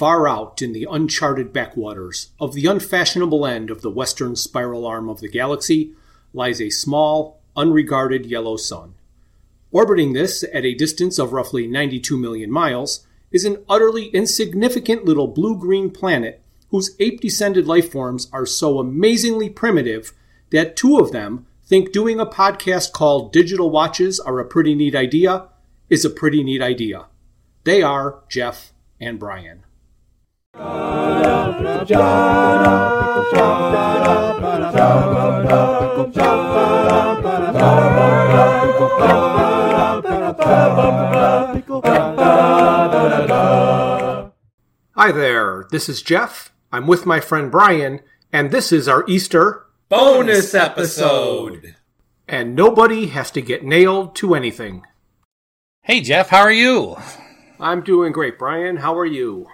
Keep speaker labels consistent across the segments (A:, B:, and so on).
A: Far out in the uncharted backwaters of the unfashionable end of the western spiral arm of the galaxy lies a small, unregarded yellow sun. Orbiting this at a distance of roughly 92 million miles is an utterly insignificant little blue green planet whose ape descended life forms are so amazingly primitive that two of them think doing a podcast called Digital Watches are a pretty neat idea is a pretty neat idea. They are Jeff and Brian. Hi there, this is Jeff. I'm with my friend Brian, and this is our Easter
B: bonus episode.
A: And nobody has to get nailed to anything.
B: Hey, Jeff, how are you?
A: I'm doing great, Brian. How are you?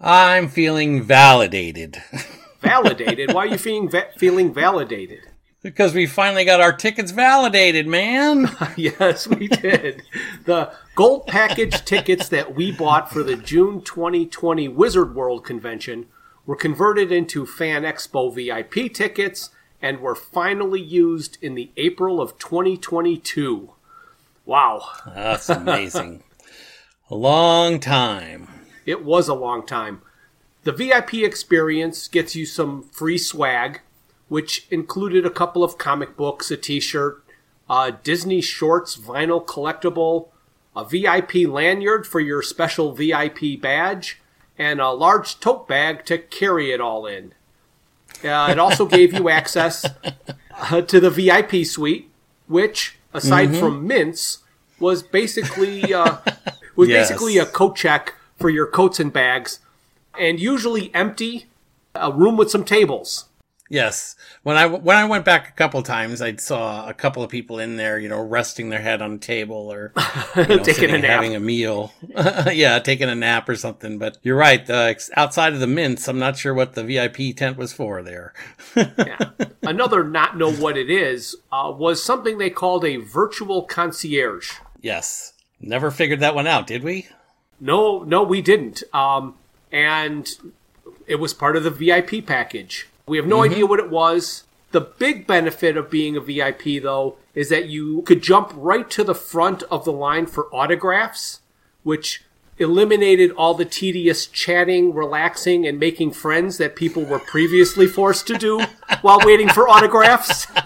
B: I'm feeling validated.
A: Validated? Why are you feeling va- feeling validated?
B: because we finally got our tickets validated, man.
A: yes, we did. The gold package tickets that we bought for the June 2020 Wizard World convention were converted into Fan Expo VIP tickets and were finally used in the April of 2022. Wow.
B: That's amazing. a long time.
A: It was a long time. The VIP experience gets you some free swag, which included a couple of comic books, a t shirt, a Disney Shorts vinyl collectible, a VIP lanyard for your special VIP badge, and a large tote bag to carry it all in. Uh, it also gave you access uh, to the VIP suite, which, aside
B: Mm-hmm.
A: from mints, was basically uh, was
B: Yes.
A: basically a coat check for your coats and bags, and usually empty, a room with some tables.
B: Yes. When I when I went back a couple times, I saw a couple of people in there, you know, resting their head on a table or you know,
A: Taking a nap.
B: having a meal. yeah, taking a nap or something. But you're right. Uh, outside of the mints, I'm not sure what the VIP tent was for there.
A: Yeah. Another not know what it is uh, was something they called a virtual concierge.
B: yes. Never figured that one out, did we?
A: No, no, we didn't. Um, and it was part of the VIP package. We have no idea what it was. The big benefit of being a VIP, though, is that you could jump right to the front of the line for autographs, which eliminated all the tedious chatting, relaxing, and making friends that people were previously forced to do while waiting for autographs.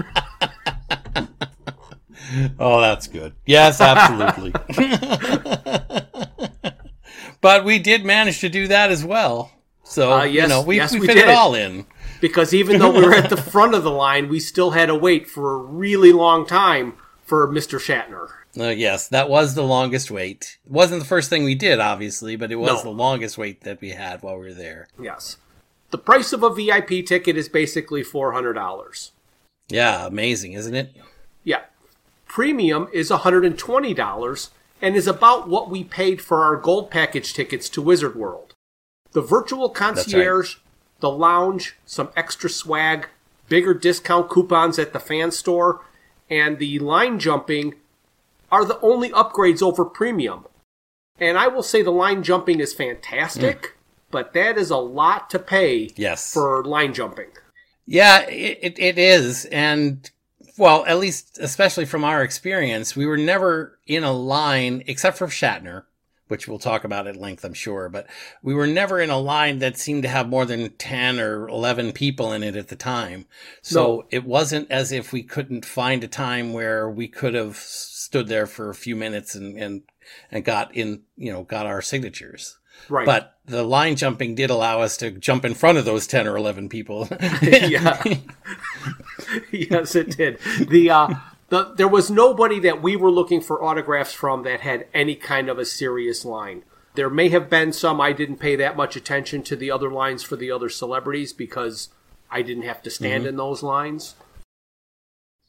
B: Oh, that's good. Yes, absolutely. but we did manage to do that as well. So,
A: Uh, yes,
B: you know, we,
A: yes,
B: we
A: we
B: fit
A: did.
B: it all in.
A: because even though we were at the front of the line, we still had to wait for a really long time for Mr. Shatner.
B: Uh, yes, that was the longest wait. It wasn't the first thing we did, obviously, but it was
A: No.
B: the longest wait that we had while we were there.
A: Yes. The price of a VIP ticket is basically $400.
B: Yeah, amazing, isn't it?
A: Yeah. Premium is $120 and is about what we paid for our gold package tickets to Wizard World. The virtual concierge, the lounge, some extra swag, bigger discount coupons at the fan store, and the line jumping are the only upgrades over premium. And I will say the line jumping is fantastic, hmm. but that is a lot to pay
B: Yes.
A: for line jumping.
B: Yeah, it, it, it is. And, well, at least, especially from our experience, we were never in a line, except for Shatner, which we'll talk about at length, I'm sure, but we were never in a line that seemed to have more than 10 or 11 people in it at the time. So
A: No.
B: it wasn't as if we couldn't find a time where we could have stood there for a few minutes and, and, and got in, you know, got our signatures.
A: Right.
B: But the line jumping did allow us to jump in front of those 10 or 11 people.
A: yeah. yes, it did. The uh, the there was nobody that we were looking for autographs from that had any kind of a serious line. There may have been some. I didn't pay that much attention to the other lines for the other celebrities because I didn't have to stand in those lines.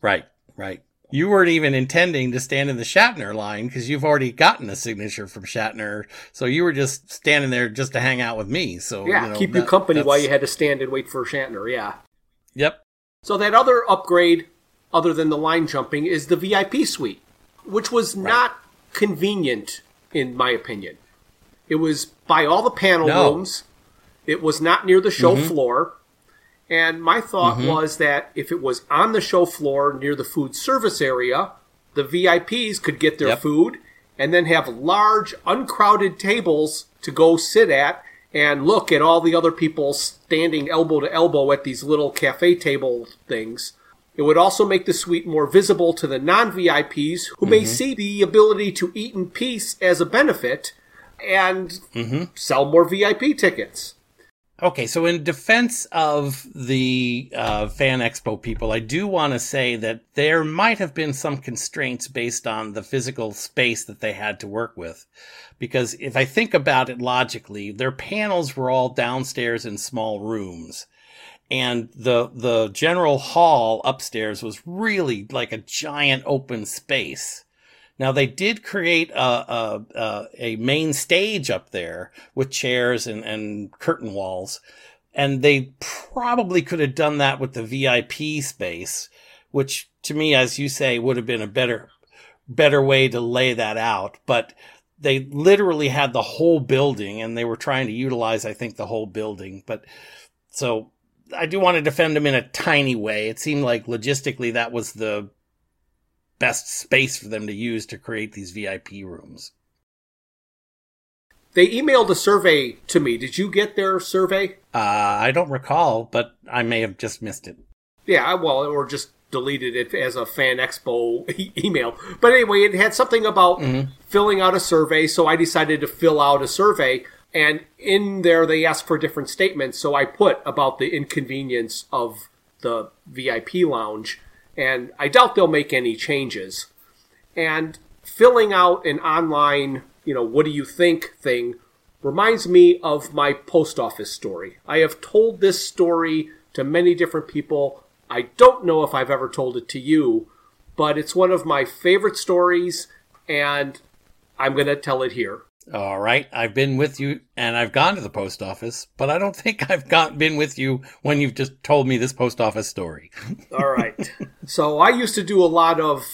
B: Right, right. You weren't even intending to stand in the Shatner line because you've already gotten a signature from Shatner. So you were just standing there just to hang out with me. So
A: Yeah,
B: you know,
A: keep you
B: that-
A: company while you had to stand and wait for Shatner. Yeah.
B: Yep.
A: So that other upgrade, other than the line jumping, is the VIP suite, which was not convenient in my opinion. It was by all the panel
B: No.
A: rooms. It was not near the show mm-hmm. floor. And my thought mm-hmm. was that if it was on the show floor near the food service area, the VIPs could get their yep. food and then have large, uncrowded tables to go sit at and look at all the other people standing elbow to elbow at these little cafe table things. It would also make the suite more visible to the non VIPs who mm-hmm. may see the ability to eat in peace as a benefit and mm-hmm. sell more VIP tickets.
B: Okay, so in defense of the uh, Fan Expo people, I do want to say that there might have been some constraints based on the physical space that they had to work with. Because if I think about it logically, their panels were all downstairs in small rooms. And the, the general hall upstairs was really like a giant open space. Now they did create a, a, a, main stage up there with chairs and, and curtain walls. And they probably could have done that with the VIP space, which to me, as you say, would have been a better, better way to lay that out. But they literally had the whole building and they were trying to utilize, I think, the whole building. But so I do want to defend them in a tiny way. It seemed like logistically that was the best space for them to use to create these VIP rooms.
A: They emailed a survey to me. Did you get their survey?
B: Uh, I don't recall, but I may have just missed it.
A: Yeah, well, or just deleted it as a fan expo e- email. But anyway, it had something about mm-hmm. filling out a survey, so I decided to fill out a survey. And in there, they asked for different statements. So I put about the inconvenience of the VIP lounge and I doubt they'll make any changes. And filling out an online, you know, what do you think thing reminds me of my post office story. I have told this story to many different people. I don't know if I've ever told it to you, but it's one of my favorite stories, and I'm going to tell it here.
B: All right. I've been with you and I've gone to the post office, but I don't think I've got, been with you when you've just told me this post office story.
A: All right. So I used to do a lot of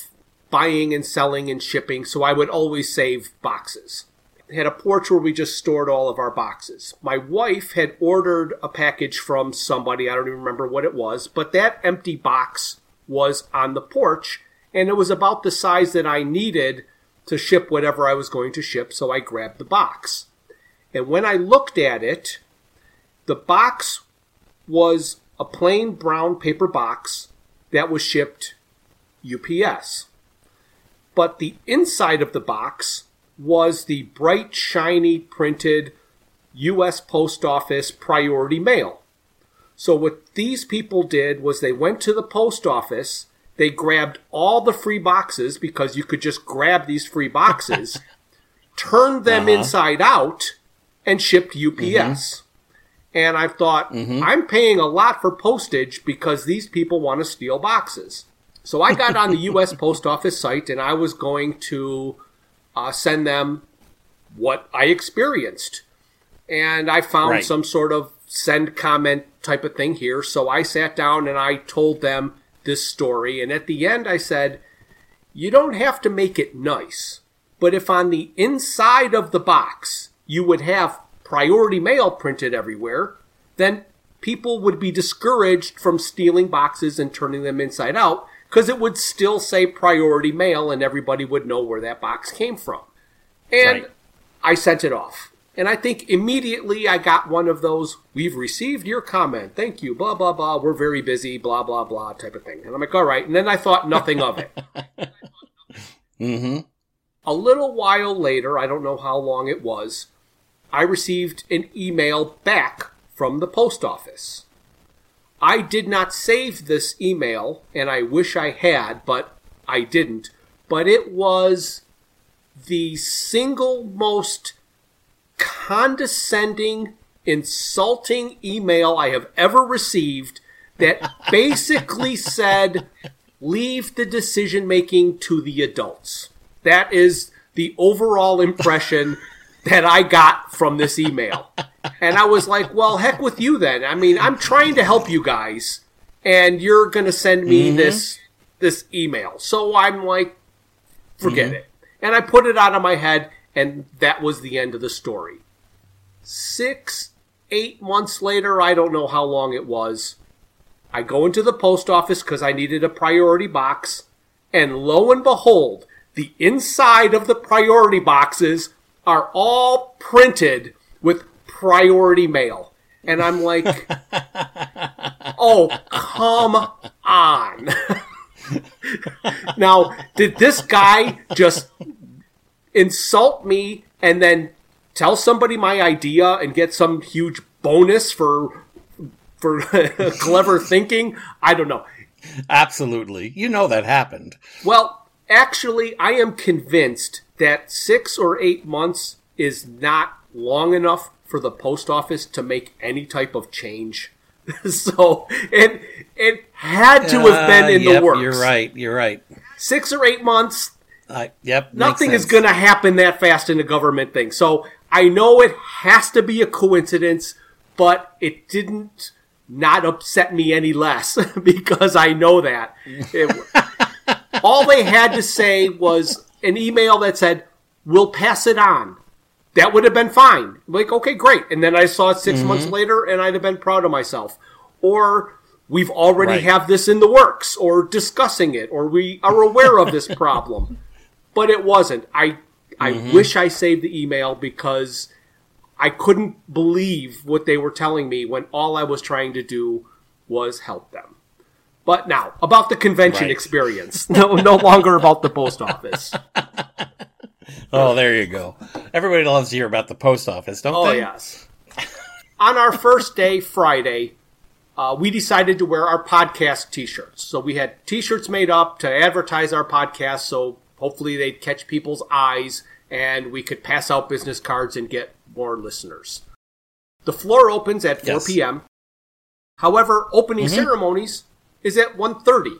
A: buying and selling and shipping, so I would always save boxes. I had a porch where we just stored all of our boxes. My wife had ordered a package from somebody, I don't even remember what it was, but that empty box was on the porch and it was about the size that I needed to ship whatever I was going to ship, so I grabbed the box. And when I looked at it, the box was a plain brown paper box that was shipped UPS. But the inside of the box was the bright, shiny, printed U.S. Post Office priority mail. So, what these people did was they went to the post office they grabbed all the free boxes because you could just grab these free boxes, turned them uh-huh. inside out, and shipped UPS. Mm-hmm. And I thought, mm-hmm. I'm paying a lot for postage because these people want to steal boxes. So I got on the U.S. Post Office site and I was going to uh, send them what I experienced. And I found right. some sort of send comment type of thing here. So I sat down and I told them this story. And at the end, I said, you don't have to make it nice. But if on the inside of the box you would have priority mail printed everywhere, then people would be discouraged from stealing boxes and turning them inside out because it would still say priority mail and everybody would know where that box came from. And right. I sent it off. And I think immediately I got one of those, we've received your comment. Thank you, blah, blah, blah. We're very busy, blah, blah, blah type of thing. And I'm like, all right. And then I thought nothing of it.
B: mm-hmm.
A: A little while later, I don't know how long it was, I received an email back from the post office. I did not save this email, and I wish I had, but I didn't. But it was the single most condescending, insulting email I have ever received that basically said, leave the decision making to the adults. That is the overall impression that I got from this email. And I was like, well, heck with you then. I mean, I'm trying to help you guys and you're going to send me mm-hmm. this this email. So I'm like, forget mm-hmm. it. And I put it out of my head and that was the end of the story. Six, eight months later, I don't know how long it was. I go into the post office because I needed a priority box, and lo and behold, the inside of the priority boxes are all printed with priority mail. And I'm like, oh, come on. now, did this guy just insult me and then tell somebody my idea and get some huge bonus for for clever thinking? I don't know.
B: Absolutely. You know that happened.
A: Well, actually, I am convinced that 6 or 8 months is not long enough for the post office to make any type of change. so it it had to have been in
B: uh, yep,
A: the works.
B: You're right. You're right.
A: Six or eight months.
B: Uh, yep.
A: Nothing is going to happen that fast in a government thing. So I know it has to be a coincidence, but it didn't not upset me any less because I know that. It, all they had to say was an email that said, "We'll pass it on." that would have been fine. Like, okay, great. And then I saw it 6 mm-hmm. months later and I'd have been proud of myself. Or we've already right. have this in the works or discussing it or we are aware of this problem. But it wasn't. I I mm-hmm. wish I saved the email because I couldn't believe what they were telling me when all I was trying to do was help them. But now, about the convention right. experience. No no longer about the post office.
B: Oh, there you go. Everybody loves to hear about the post office, don't
A: oh,
B: they?
A: Oh, yes. On our first day, Friday, uh, we decided to wear our podcast t-shirts. So we had t-shirts made up to advertise our podcast. So hopefully they'd catch people's eyes and we could pass out business cards and get more listeners. The floor opens at 4 yes. p.m. However, opening mm-hmm. ceremonies is at 1.30.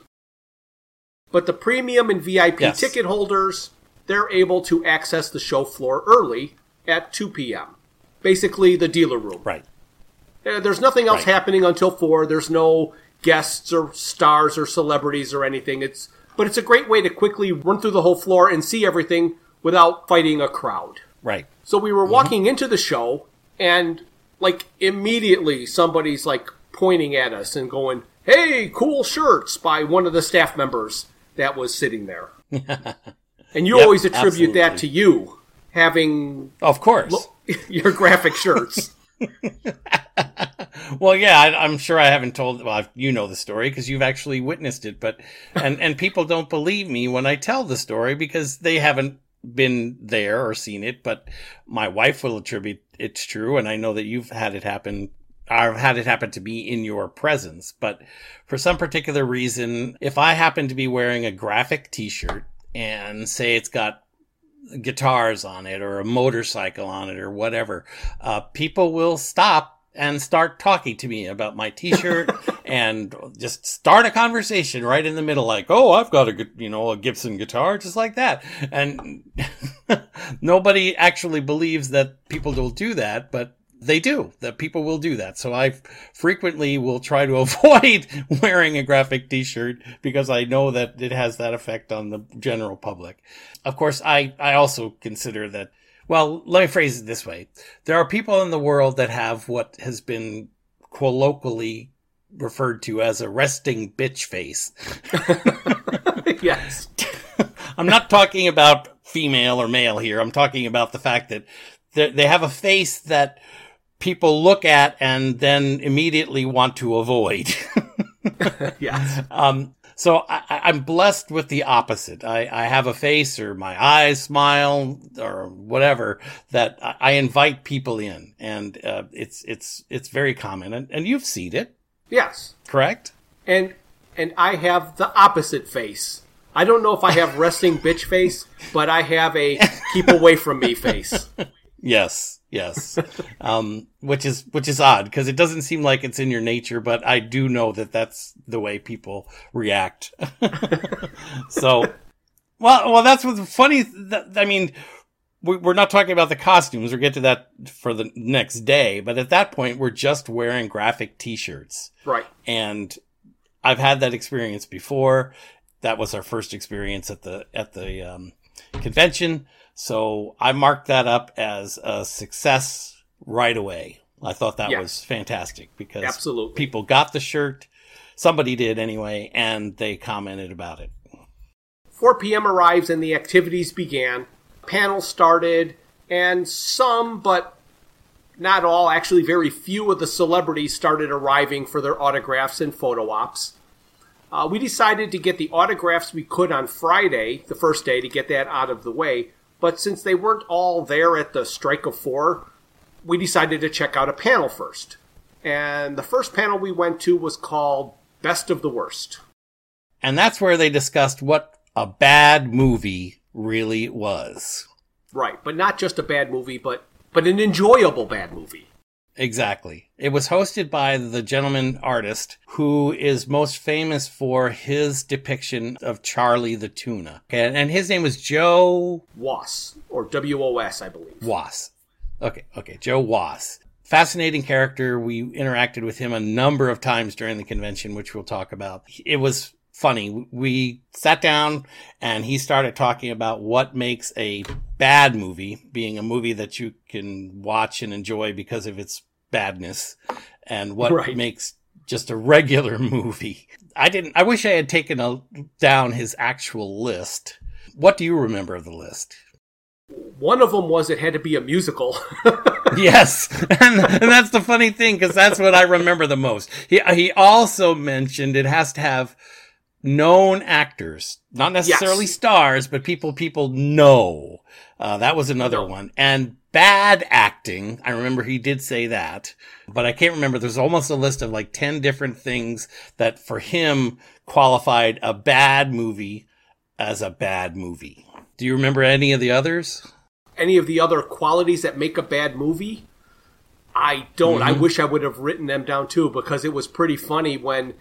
A: But the premium and VIP yes. ticket holders they're able to access the show floor early at 2 p.m. Basically, the dealer room.
B: Right.
A: Uh, there's nothing else right. happening until 4. There's no guests or stars or celebrities or anything. It's but it's a great way to quickly run through the whole floor and see everything without fighting a crowd.
B: Right.
A: So we were mm-hmm. walking mm-hmm. into the show and like immediately somebody's like pointing at us and going, "Hey, cool shirts!" by one of the staff members that was sitting there. And you yep, always attribute absolutely. that to you having,
B: of course,
A: lo- your graphic shirts.
B: well, yeah, I, am sure I haven't told. Well, you know the story because you've actually witnessed it, but and and people don't believe me when I tell the story because they haven't been there or seen it. But my wife will attribute it's true, and I know that you've had it happen. I've had it happen to be in your presence, but for some particular reason, if I happen to be wearing a graphic T-shirt and say it's got guitars on it or a motorcycle on it or whatever, uh, people will stop and start talking to me about my t-shirt and just start a conversation right in the middle like oh i've got a good you know a gibson guitar just like that. And nobody actually believes that people will do that but they do that people will do that. So i frequently will try to avoid wearing a graphic t-shirt because i know that it has that effect on the general public. Of course i i also consider that well let me phrase it this way. There are people in the world that have what has been colloquially referred to as a resting bitch face.
A: Yes.
B: I'm not talking about female or male here. I'm talking about the fact that they have a face that people look at and then immediately want to avoid.
A: yes.
B: Um, so I, am blessed with the opposite. I, I, have a face or my eyes smile or whatever that I invite people in, and uh, it's it's it's very common, and, and you've seen it.
A: Yes.
B: Correct.
A: And and I have the opposite face. I don't know if I have resting bitch face, but I have a keep away from me face.
B: Yes. Yes. um, which is, which is odd because it doesn't seem like it's in your nature, but I do know that that's the way people react. so, well, well, that's what's funny. That, I mean, we're not talking about the costumes. We'll get to that for the next day. But at that point, we're just wearing graphic t-shirts.
A: Right.
B: And I've had that experience before. That was our first experience at the, at the, um, convention. So I marked that up as a success right away. I thought that
A: Yes.
B: was fantastic because
A: Absolutely.
B: people got the shirt. Somebody did anyway, and they commented about it.
A: 4 p.m. arrives and the activities began. Panel started, and some, but not all, actually very few of the celebrities started arriving for their autographs and photo ops. Uh, we decided to get the autographs we could on Friday, the first day, to get that out of the way. But since they weren't all there at the strike of four, we decided to check out a panel first. And the first panel we went to was called Best of the Worst.
B: And that's where they discussed what a bad movie really was.
A: Right, but not just a bad movie, but but an enjoyable bad movie.
B: Exactly. It was hosted by the gentleman artist who is most famous for his depiction of Charlie the Tuna. And, and his name was Joe
A: WOS or W O S, I believe.
B: Was. Okay, okay, Joe Wos. Fascinating character. We interacted with him a number of times during the convention, which we'll talk about. It was funny. We sat down and he started talking about what makes a bad movie, being a movie that you can watch and enjoy because of its badness, and what
A: Right.
B: makes just a regular movie. I didn't, I wish I had taken a, down his actual list. What do you remember of the list?
A: One of them was it had to be a musical.
B: yes, and, and that's the funny thing because that's what I remember the most. He he also mentioned it has to have known actors, not necessarily
A: Yes.
B: stars, but people people know. Uh, that was another one, and bad acting. I remember he did say that, but I can't remember. There's almost a list of like ten different things that for him qualified a bad movie as a bad movie. Do you remember any of the others?
A: Any of the other qualities that make a bad movie? I don't. I
B: Mm-hmm.
A: wish I would have written them down too because it was pretty funny when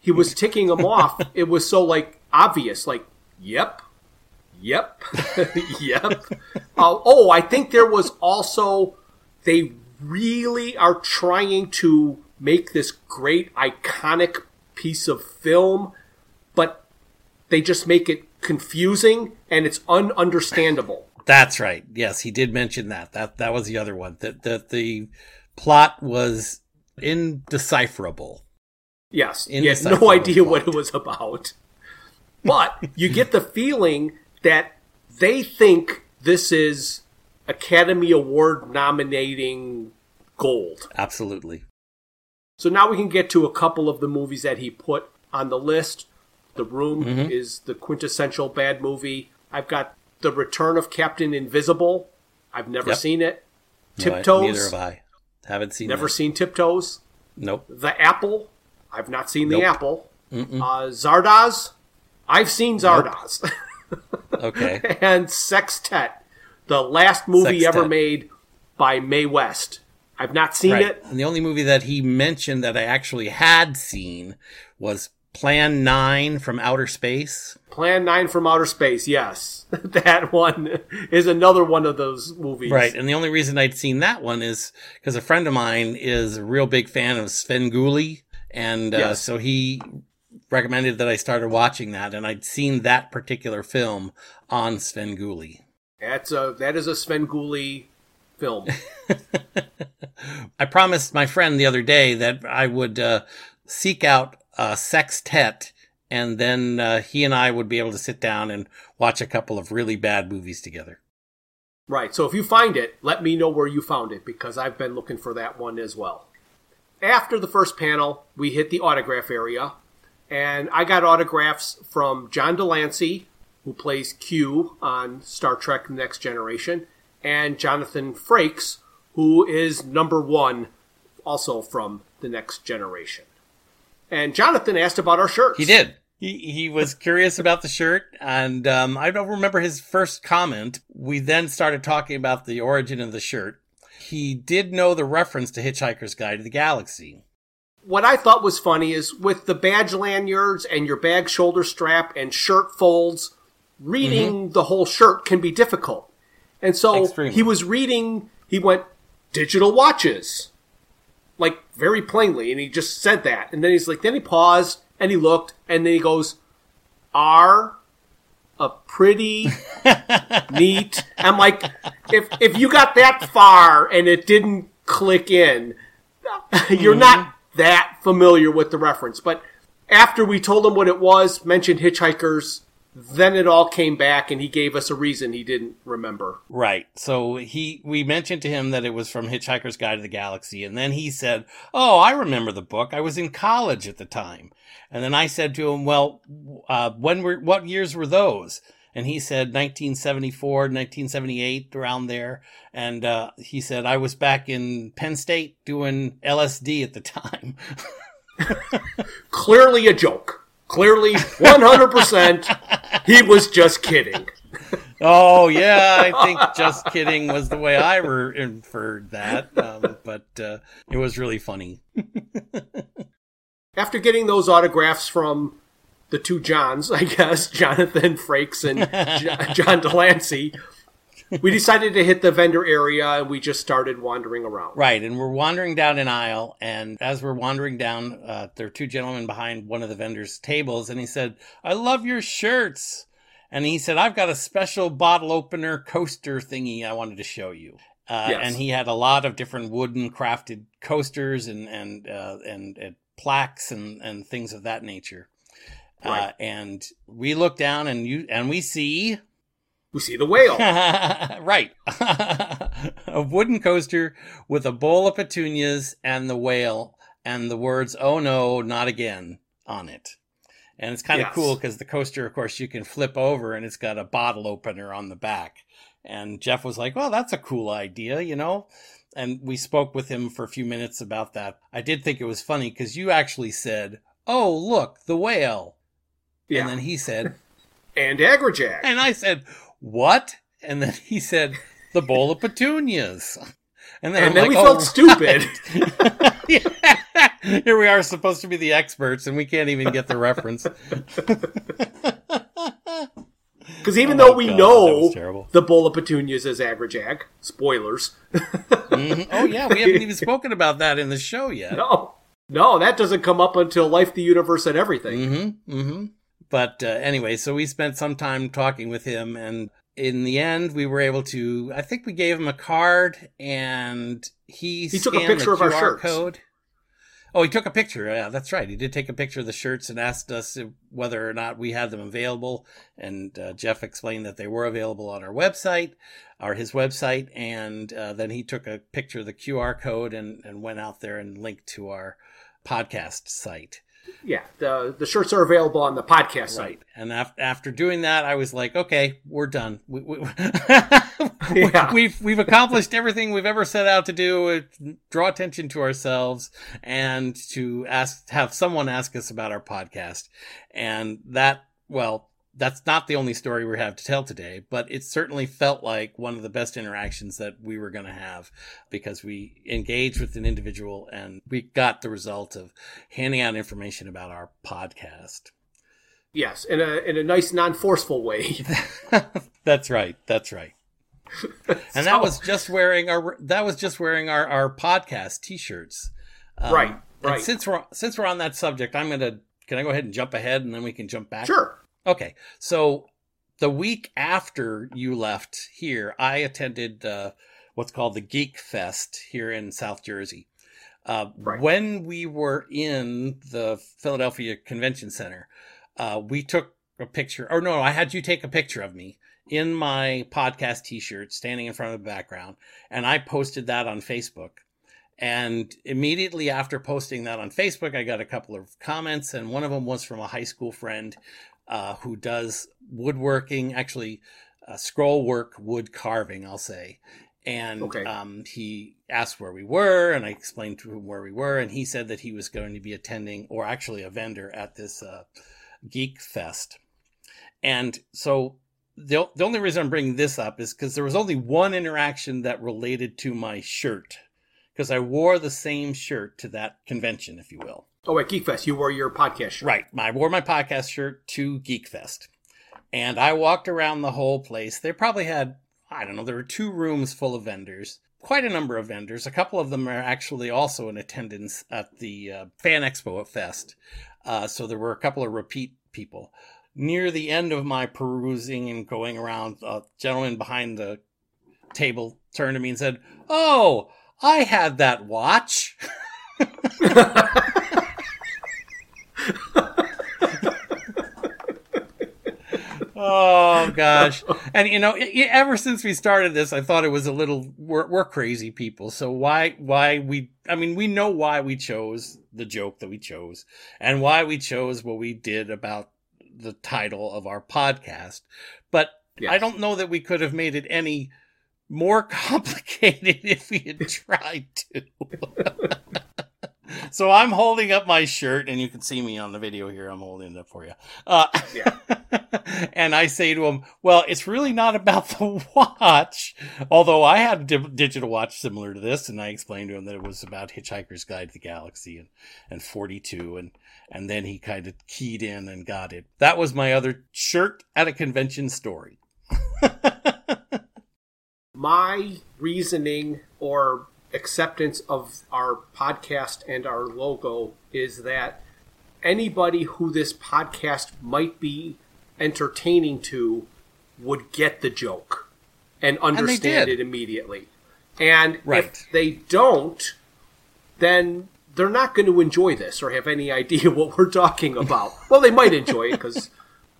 A: he was ticking them off. It was so like obvious, like yep, yep, yep. Uh, oh, I think there was also they really are trying to make this great iconic piece of film, but they just make it confusing and it's ununderstandable.
B: That's right. Yes, he did mention that. That that was the other one. That that the plot was indecipherable.
A: Yes, you had no idea what it was about. But you get the feeling that they think this is Academy Award nominating gold.
B: Absolutely.
A: So now we can get to a couple of the movies that he put on the list. The Room
B: Mm-hmm.
A: is the quintessential bad movie. I've got The Return of Captain Invincible. I've never
B: Yep.
A: seen it.
B: No,
A: Tiptoes.
B: neither have I. Haven't seen.
A: Never
B: that.
A: seen Tiptoes.
B: Nope.
A: The Apple. I've not seen The Apple. Uh, Zardoz. I've seen Zardoz.
B: Okay.
A: and Sextet, the last movie
B: Sextet.
A: ever made by Mae West. I've not seen
B: right.
A: it.
B: And the only movie that he mentioned that I actually had seen was Plan Nine from Outer Space.
A: Plan 9 from Outer Space, yes. that one is another one of those movies.
B: Right. And the only reason I'd seen that one is because a friend of mine is a real big fan of Svengoolie. And uh,
A: Yes.
B: so he recommended that I started watching that. And I'd seen that particular film on Svengoolie.
A: That's a, that is a Svengoolie film.
B: I promised my friend the other day that I would uh, seek out a sextet and then uh, he and I would be able to sit down and watch a couple of really bad movies together.
A: right. So if you find it, let me know where you found it because I've been looking for that one as well. After the first panel, we hit the autograph area, and I got autographs from John de Lancie, who plays Q on Star Trek The Next Generation, and Jonathan Frakes, who is number one, also from The Next Generation. And Jonathan asked about our shirts.
B: He did. He, he was curious about the shirt, and um, I don't remember his first comment. We then started talking about the origin of the shirt. He did know the reference to Hitchhiker's Guide to the Galaxy.
A: What I thought was funny is with the badge lanyards and your bag shoulder strap and shirt folds, reading mm-hmm. the whole shirt can be difficult. And so
B: Extremely.
A: he was reading, he went, digital watches. Like very plainly, and he just said that. And then he's like, then he paused and he looked, and then he goes, are a pretty neat. I'm like, if if you got that far and it didn't click in. You're mm-hmm. not that familiar with the reference, but after we told him what it was, mentioned hitchhikers, then it all came back and he gave us a reason he didn't remember.
B: Right. So he we mentioned to him that it was from Hitchhiker's Guide to the Galaxy and then he said, "Oh, I remember the book. I was in college at the time." And then I said to him, "Well, uh, when were what years were those?" And he said 1974, 1978, around there. And uh, he said, I was back in Penn State doing LSD at the time.
A: Clearly a joke. Clearly 100% he was just kidding.
B: oh, yeah, I think just kidding was the way I re- inferred that. Um, but uh, it was really funny.
A: After getting those autographs from the two Johns, I guess, Jonathan Frakes and John de Lancie, we decided to hit the vendor area and we just started wandering around.
B: Right, and we're wandering down an aisle, and as we're wandering down, uh, there are two gentlemen behind one of the vendors' tables, and he said, "I love your shirts." And he said, "I've got a special bottle opener coaster thingy I wanted to show you." Uh, yes. And he had a lot of different wooden crafted coasters and and uh, and, and plaques and and things of that nature. Right. Uh, and we look down and you and we see
A: we see the whale.
B: right. a wooden coaster with a bowl of petunias and the whale and the words, oh no, not again on it. And it's kind of yes. cool because the coaster, of course, you can flip over and it's got a bottle opener on the back. And Jeff was like, well, that's a cool idea, you know? And we spoke with him for a few minutes about that. I did think it was funny because you actually said, oh, look, the whale. Yeah. And then he said,
A: and Agrajag.
B: And I said, what? And then he said, the bowl of petunias.
A: And then, and then like, we oh, felt stupid.
B: yeah. Here we are supposed to be the experts, and we can't even get the reference.
A: Because even oh though we God, know the bowl of petunias is Agrajag, spoilers.
B: mm-hmm. Oh yeah, we haven't even spoken about that in the show yet.
A: No, no, that doesn't come up until Life, the Universe, and everything.
B: Mm-hmm. Mm-hmm. But uh, anyway, so we spent some time talking with him, and in the end, we were able to. I think we gave him a card, and he he took a picture of our shirts. code. Oh, he took a picture. Yeah, that's right. He did take a picture of the shirts and asked us whether or not we had them available. And uh, Jeff explained that they were available on our website, or his website. And uh, then he took a picture of the QR code and, and went out there and linked to our podcast site
A: yeah, the the shirts are available on the podcast site. Right.
B: And af- after doing that, I was like, okay, we're done. We, we, yeah. We've we've accomplished everything we've ever set out to do. Uh, draw attention to ourselves and to ask have someone ask us about our podcast. And that, well, that's not the only story we have to tell today, but it certainly felt like one of the best interactions that we were going to have because we engaged with an individual and we got the result of handing out information about our podcast.
A: Yes, in a in a nice non-forceful way.
B: that's right. That's right. and that was just wearing our that was just wearing our our podcast t-shirts.
A: Um, right. Right.
B: since we're since we're on that subject, I'm going to can I go ahead and jump ahead and then we can jump back?
A: Sure.
B: Okay, so the week after you left here, I attended uh, what's called the Geek Fest here in South Jersey. Uh, right. When we were in the Philadelphia Convention Center, uh, we took a picture, or no, I had you take a picture of me in my podcast t shirt standing in front of the background, and I posted that on Facebook. And immediately after posting that on Facebook, I got a couple of comments, and one of them was from a high school friend uh, who does woodworking, actually uh, scroll work, wood carving, I'll say. And okay. um, he asked where we were, and I explained to him where we were, and he said that he was going to be attending, or actually a vendor at this uh, Geek Fest. And so the, the only reason I'm bringing this up is because there was only one interaction that related to my shirt, because I wore the same shirt to that convention, if you will.
A: Oh, at GeekFest, you wore your podcast shirt.
B: Right. I wore my podcast shirt to GeekFest. And I walked around the whole place. They probably had, I don't know, there were two rooms full of vendors, quite a number of vendors. A couple of them are actually also in attendance at the uh, Fan Expo at Fest. Uh, so there were a couple of repeat people. Near the end of my perusing and going around, a gentleman behind the table turned to me and said, Oh, I had that watch. oh gosh and you know ever since we started this i thought it was a little we're, we're crazy people so why why we i mean we know why we chose the joke that we chose and why we chose what we did about the title of our podcast but yes. i don't know that we could have made it any more complicated if we had tried to so I'm holding up my shirt, and you can see me on the video here. I'm holding it up for you. Uh, yeah. and I say to him, "Well, it's really not about the watch, although I had a digital watch similar to this, and I explained to him that it was about Hitchhiker's Guide to the Galaxy and and 42, and and then he kind of keyed in and got it. That was my other shirt at a convention story."
A: my reasoning or acceptance of our podcast and our logo is that anybody who this podcast might be entertaining to would get the joke and understand and it immediately. And right. if they don't, then they're not going to enjoy this or have any idea what we're talking about. well, they might enjoy it because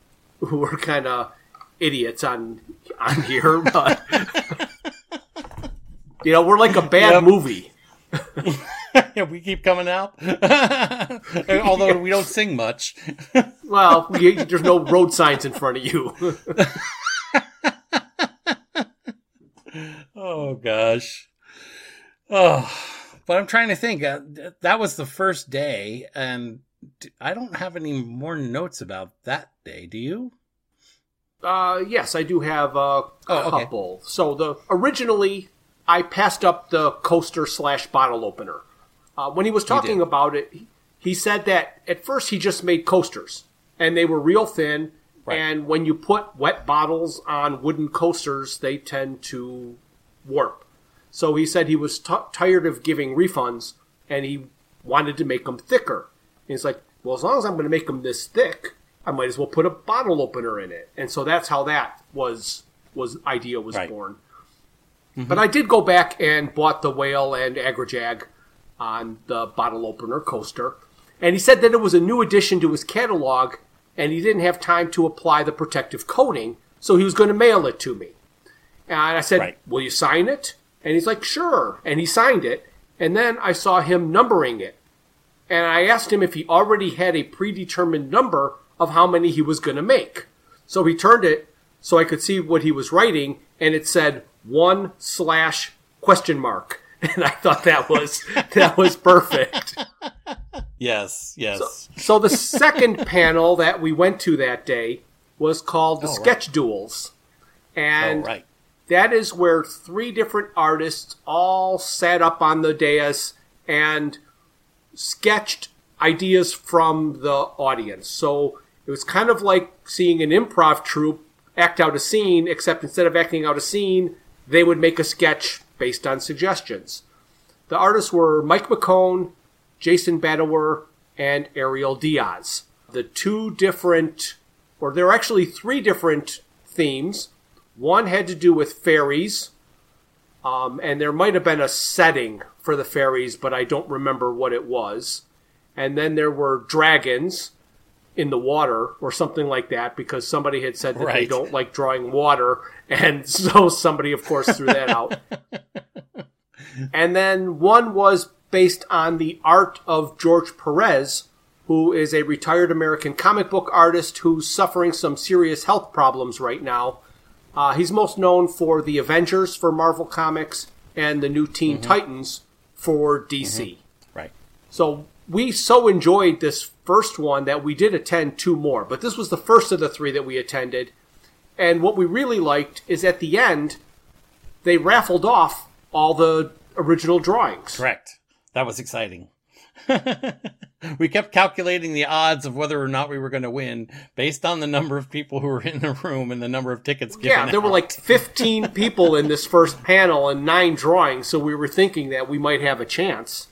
A: we're kind of idiots on on here, but you know, we're like a bad yep. movie.
B: Yeah, we keep coming out, although we don't sing much.
A: well, we, there's no road signs in front of you.
B: oh gosh. Oh, but I'm trying to think. Uh, that was the first day, and I don't have any more notes about that day. Do you?
A: Uh, yes, I do have a oh, couple. Okay. So the originally I passed up the coaster slash bottle opener. Uh, when he was talking about it, he said that at first he just made coasters and they were real thin. Right. And when you put wet bottles on wooden coasters, they tend to warp. So he said he was t- tired of giving refunds and he wanted to make them thicker. And he's like, well, as long as I'm going to make them this thick, I might as well put a bottle opener in it. And so that's how that was was idea was right. born. Mm-hmm. But I did go back and bought the whale and agrajag on the bottle opener coaster. And he said that it was a new addition to his catalog and he didn't have time to apply the protective coating, so he was going to mail it to me. And I said, right. Will you sign it? And he's like, Sure. And he signed it. And then I saw him numbering it. And I asked him if he already had a predetermined number of how many he was going to make. So he turned it so I could see what he was writing, and it said one slash question mark. And I thought that was that was perfect.
B: Yes, yes.
A: So, so, the second panel that we went to that day was called the oh, Sketch right. Duels. And oh, right. that is where three different artists all sat up on the dais and sketched ideas from the audience. So it was kind of like seeing an improv troupe act out a scene, except instead of acting out a scene, they would make a sketch based on suggestions. The artists were Mike McKone, Jason Badower, and Ariel Diaz. The two different, or there are actually three different themes. One had to do with fairies, um, and there might have been a setting for the fairies, but I don't remember what it was. And then there were dragons, in the water or something like that because somebody had said that right. they don't like drawing water and so somebody of course threw that out and then one was based on the art of george perez who is a retired american comic book artist who's suffering some serious health problems right now uh, he's most known for the avengers for marvel comics and the new teen mm-hmm. titans for dc
B: mm-hmm. right
A: so we so enjoyed this first one that we did attend two more, but this was the first of the three that we attended. And what we really liked is at the end, they raffled off all the original drawings.
B: Correct. That was exciting. we kept calculating the odds of whether or not we were going to win based on the number of people who were in the room and the number of tickets given.
A: Yeah, there
B: out.
A: were like 15 people in this first panel and nine drawings, so we were thinking that we might have a chance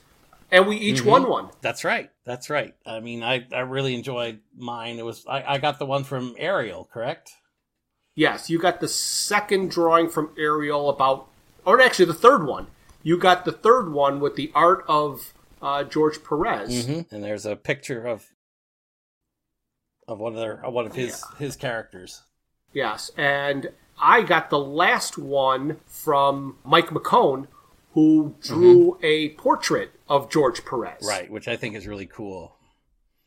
A: and we each mm-hmm. won one.
B: That's right. That's right. I mean, I, I really enjoyed mine. It was I, I got the one from Ariel, correct?
A: Yes, you got the second drawing from Ariel about, or actually the third one. you got the third one with the art of uh, George Perez.
B: Mm-hmm. And there's a picture of of one of their one of his yeah. his characters.
A: Yes, and I got the last one from Mike McKone, who drew mm-hmm. a portrait of George Perez.
B: Right, which I think is really cool.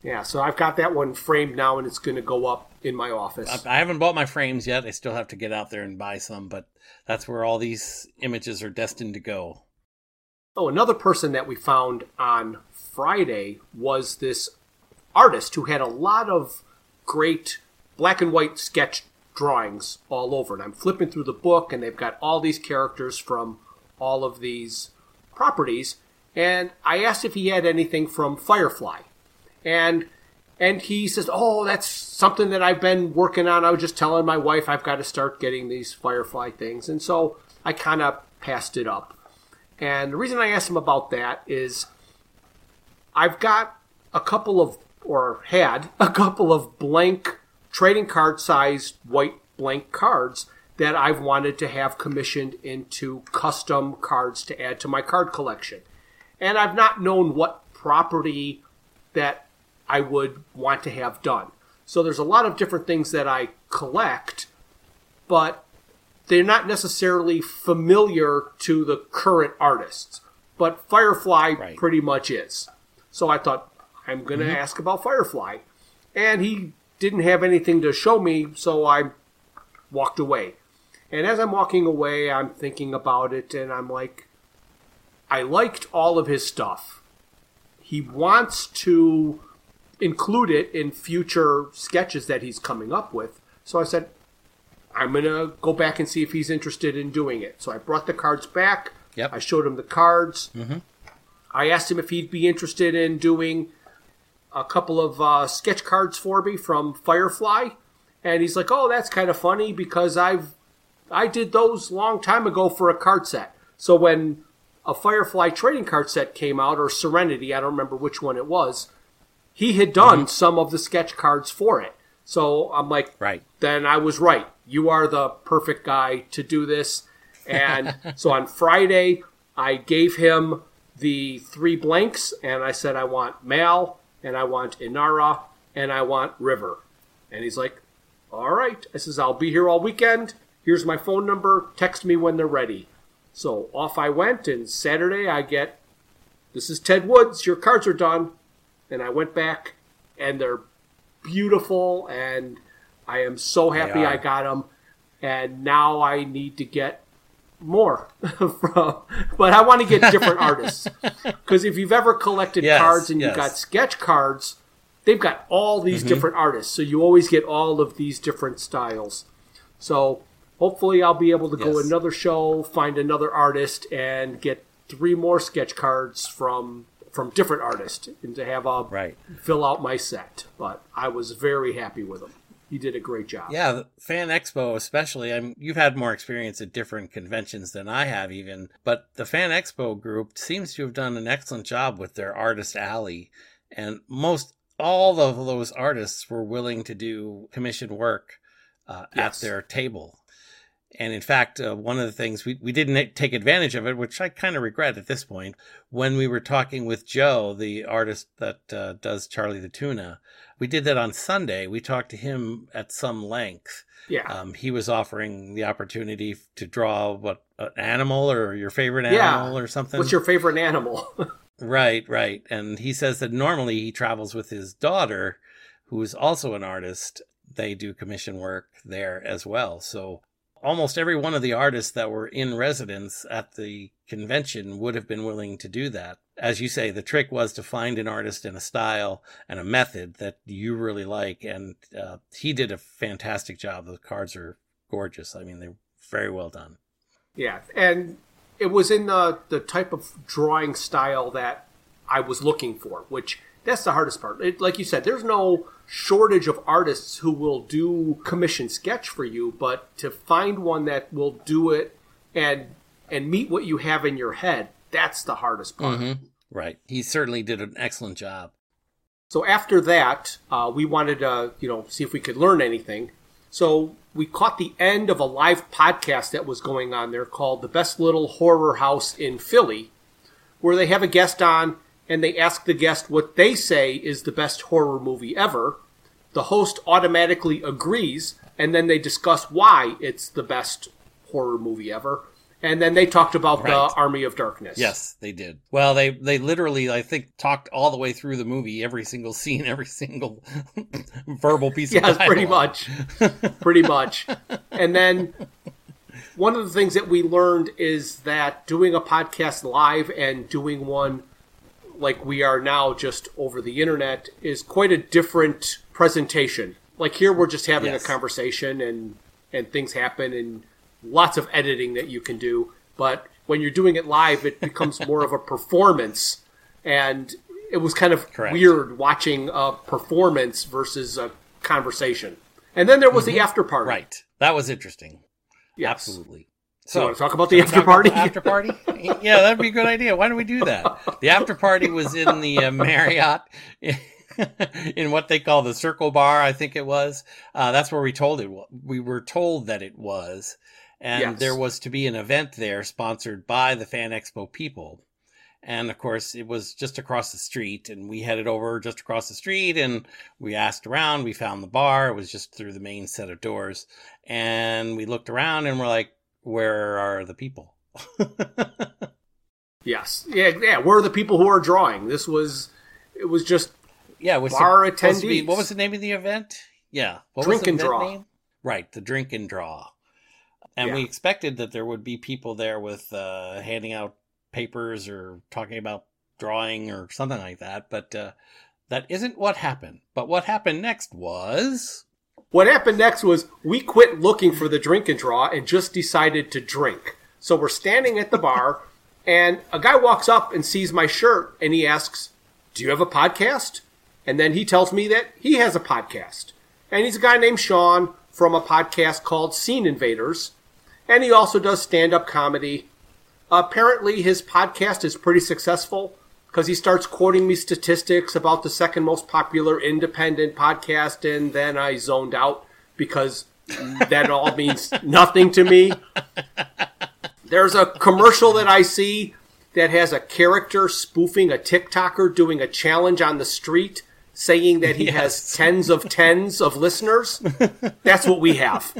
A: Yeah, so I've got that one framed now, and it's going to go up in my office.
B: I haven't bought my frames yet. I still have to get out there and buy some, but that's where all these images are destined to go.
A: Oh, another person that we found on Friday was this artist who had a lot of great black and white sketch drawings all over. And I'm flipping through the book, and they've got all these characters from all of these properties. And I asked if he had anything from Firefly and and he says, "Oh, that's something that I've been working on. I was just telling my wife I've got to start getting these Firefly things." And so I kind of passed it up. And the reason I asked him about that is I've got a couple of or had a couple of blank trading card sized white blank cards that I've wanted to have commissioned into custom cards to add to my card collection. And I've not known what property that I would want to have done. So there's a lot of different things that I collect, but they're not necessarily familiar to the current artists. But Firefly right. pretty much is. So I thought, I'm going to mm-hmm. ask about Firefly. And he didn't have anything to show me, so I walked away. And as I'm walking away, I'm thinking about it, and I'm like, I liked all of his stuff. He wants to include it in future sketches that he's coming up with. So I said, I'm going to go back and see if he's interested in doing it. So I brought the cards back.
B: Yep.
A: I showed him the cards.
B: Mm-hmm.
A: I asked him if he'd be interested in doing a couple of uh, sketch cards for me from Firefly. And he's like, "Oh, that's kind of funny because I've I did those long time ago for a card set. So when a Firefly trading card set came out, or Serenity, I don't remember which one it was, he had done mm-hmm. some of the sketch cards for it. So I'm like,
B: right.
A: Then I was right. You are the perfect guy to do this. And so on Friday, I gave him the three blanks, and I said I want Mal, and I want Inara, and I want River. And he's like, all right. I says, I'll be here all weekend. Here's my phone number. Text me when they're ready. So off I went, and Saturday I get, this is Ted Woods. Your cards are done and I went back, and they're beautiful, and I am so happy I got them. And now I need to get more from, but I want to get different artists because if you've ever collected yes, cards and you've got sketch cards, they've got all these mm-hmm. different artists, so you always get all of these different styles. So hopefully, I'll be able to yes. go another show, find another artist, and get three more sketch cards from from different artists and to have a
B: right.
A: fill out my set. But I was very happy with him. He did a great job.
B: Yeah, Fan Expo especially. I'm you've had more experience at different conventions than I have even, but the Fan Expo group seems to have done an excellent job with their artist alley and most all of those artists were willing to do commission work uh, yes. at their table and in fact, uh, one of the things we, we didn't take advantage of it, which I kind of regret at this point, when we were talking with Joe, the artist that uh, does Charlie the Tuna, we did that on Sunday. We talked to him at some length.
A: Yeah.
B: Um, he was offering the opportunity to draw what an animal or your favorite animal
A: yeah.
B: or something.
A: What's your favorite animal?
B: right, right. And he says that normally he travels with his daughter, who is also an artist. They do commission work there as well. So almost every one of the artists that were in residence at the convention would have been willing to do that. As you say, the trick was to find an artist and a style and a method that you really like. And uh, he did a fantastic job. The cards are gorgeous. I mean, they're very well done.
A: Yeah. And it was in the, the type of drawing style that I was looking for, which that's the hardest part. It, like you said, there's no shortage of artists who will do commission sketch for you, but to find one that will do it and and meet what you have in your head, that's the hardest part.
B: Mm-hmm. Right. He certainly did an excellent job.
A: So after that, uh, we wanted to, you know, see if we could learn anything. So we caught the end of a live podcast that was going on there called The Best Little Horror House in Philly, where they have a guest on and they ask the guest what they say is the best horror movie ever. The host automatically agrees, and then they discuss why it's the best horror movie ever. And then they talked about
B: Right.
A: the Army of Darkness.
B: Yes, they did. Well, they they literally, I think, talked all the way through the movie, every single scene, every single verbal piece of
A: Yes, pretty much. pretty much. And then one of the things that we learned is that doing a podcast live and doing one like we are now just over the internet is quite a different presentation. Like here we're just having
B: Yes.
A: a conversation and and things happen and lots of editing that you can do, but when you're doing it live it becomes more of a performance and it was kind of
B: Correct.
A: weird watching a performance versus a conversation. And then there was the after party.
B: Mm-hmm. Right. That was interesting.
A: Yes.
B: Absolutely.
A: So, you want to talk about the after party?
B: the After party? yeah, that'd be a good idea. Why don't we do that? The after party was in the uh, Marriott. in what they call the Circle Bar, I think it was. Uh, that's where we told it. We were told that it was, and
A: Yes.
B: there was to be an event there sponsored by the Fan Expo people. And of course, it was just across the street, and we headed over just across the street, and we asked around. We found the bar. It was just through the main set of doors, and we looked around, and we're like, "Where are the people?"
A: yes. Yeah, yeah. Where are the people who are drawing. This was it was just
B: Yeah, it was
A: Bar
B: be-
A: attendees.
B: what was the name of the event? Yeah, what
A: Drink
B: was
A: and draw.
B: name? Right, the drink and draw. And we expected that there would be people there with uh, handing out papers or talking about drawing or something like that, but uh, that isn't what happened. But what happened next was
A: What happened next was we quit looking for the drink and draw and just decided to drink. So we're standing at the bar, and a guy walks up and sees my shirt and he asks, Do you have a podcast? And then he tells me that he has a podcast. And he's a guy named Sean from a podcast called Scene Invaders. And he also does stand up comedy. Apparently, his podcast is pretty successful because he starts quoting me statistics about the second most popular independent podcast, and then I zoned out because that all means nothing to me. There's a commercial that I see that has a character spoofing a TikToker doing a challenge on the street saying that he has tens of tens of listeners. That's what we have.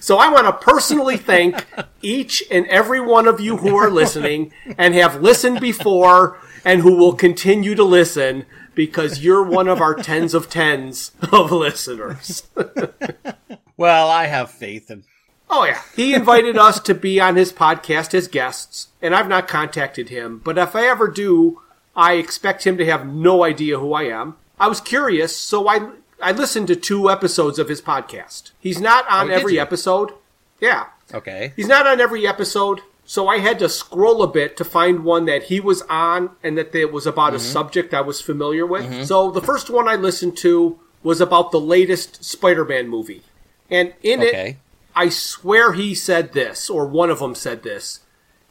A: So I want to personally thank each and every one of you who are listening and have listened before and who will continue to listen because you're one of our tens of tens of listeners.
B: well, I have faith in
A: Oh yeah, he invited us to be on his podcast as guests, and I've not contacted him. But if I ever do, I expect him to have no idea who I am. I was curious, so I I listened to two episodes of his podcast. He's not on
B: Oh,
A: every
B: you?
A: episode. Yeah,
B: Okay.
A: he's not on every episode, so I had to scroll a bit to find one that he was on and that it was about a mm-hmm. subject I was familiar with. Mm-hmm. So the first one I listened to was about the latest Spider-Man movie, and in it. I swear he said this, or one of them said this.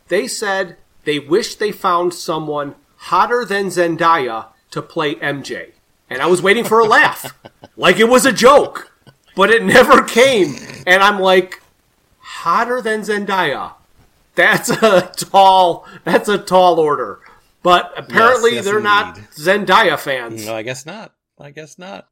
A: They said they wish they found someone hotter than Zendaya to play MJ. And I was waiting for a laugh, like it was a joke, but it never came. And I'm like, hotter than Zendaya. That's a tall, that's a tall order. But apparently
B: yes,
A: they're not
B: indeed.
A: Zendaya fans.
B: No, I guess not. I guess not.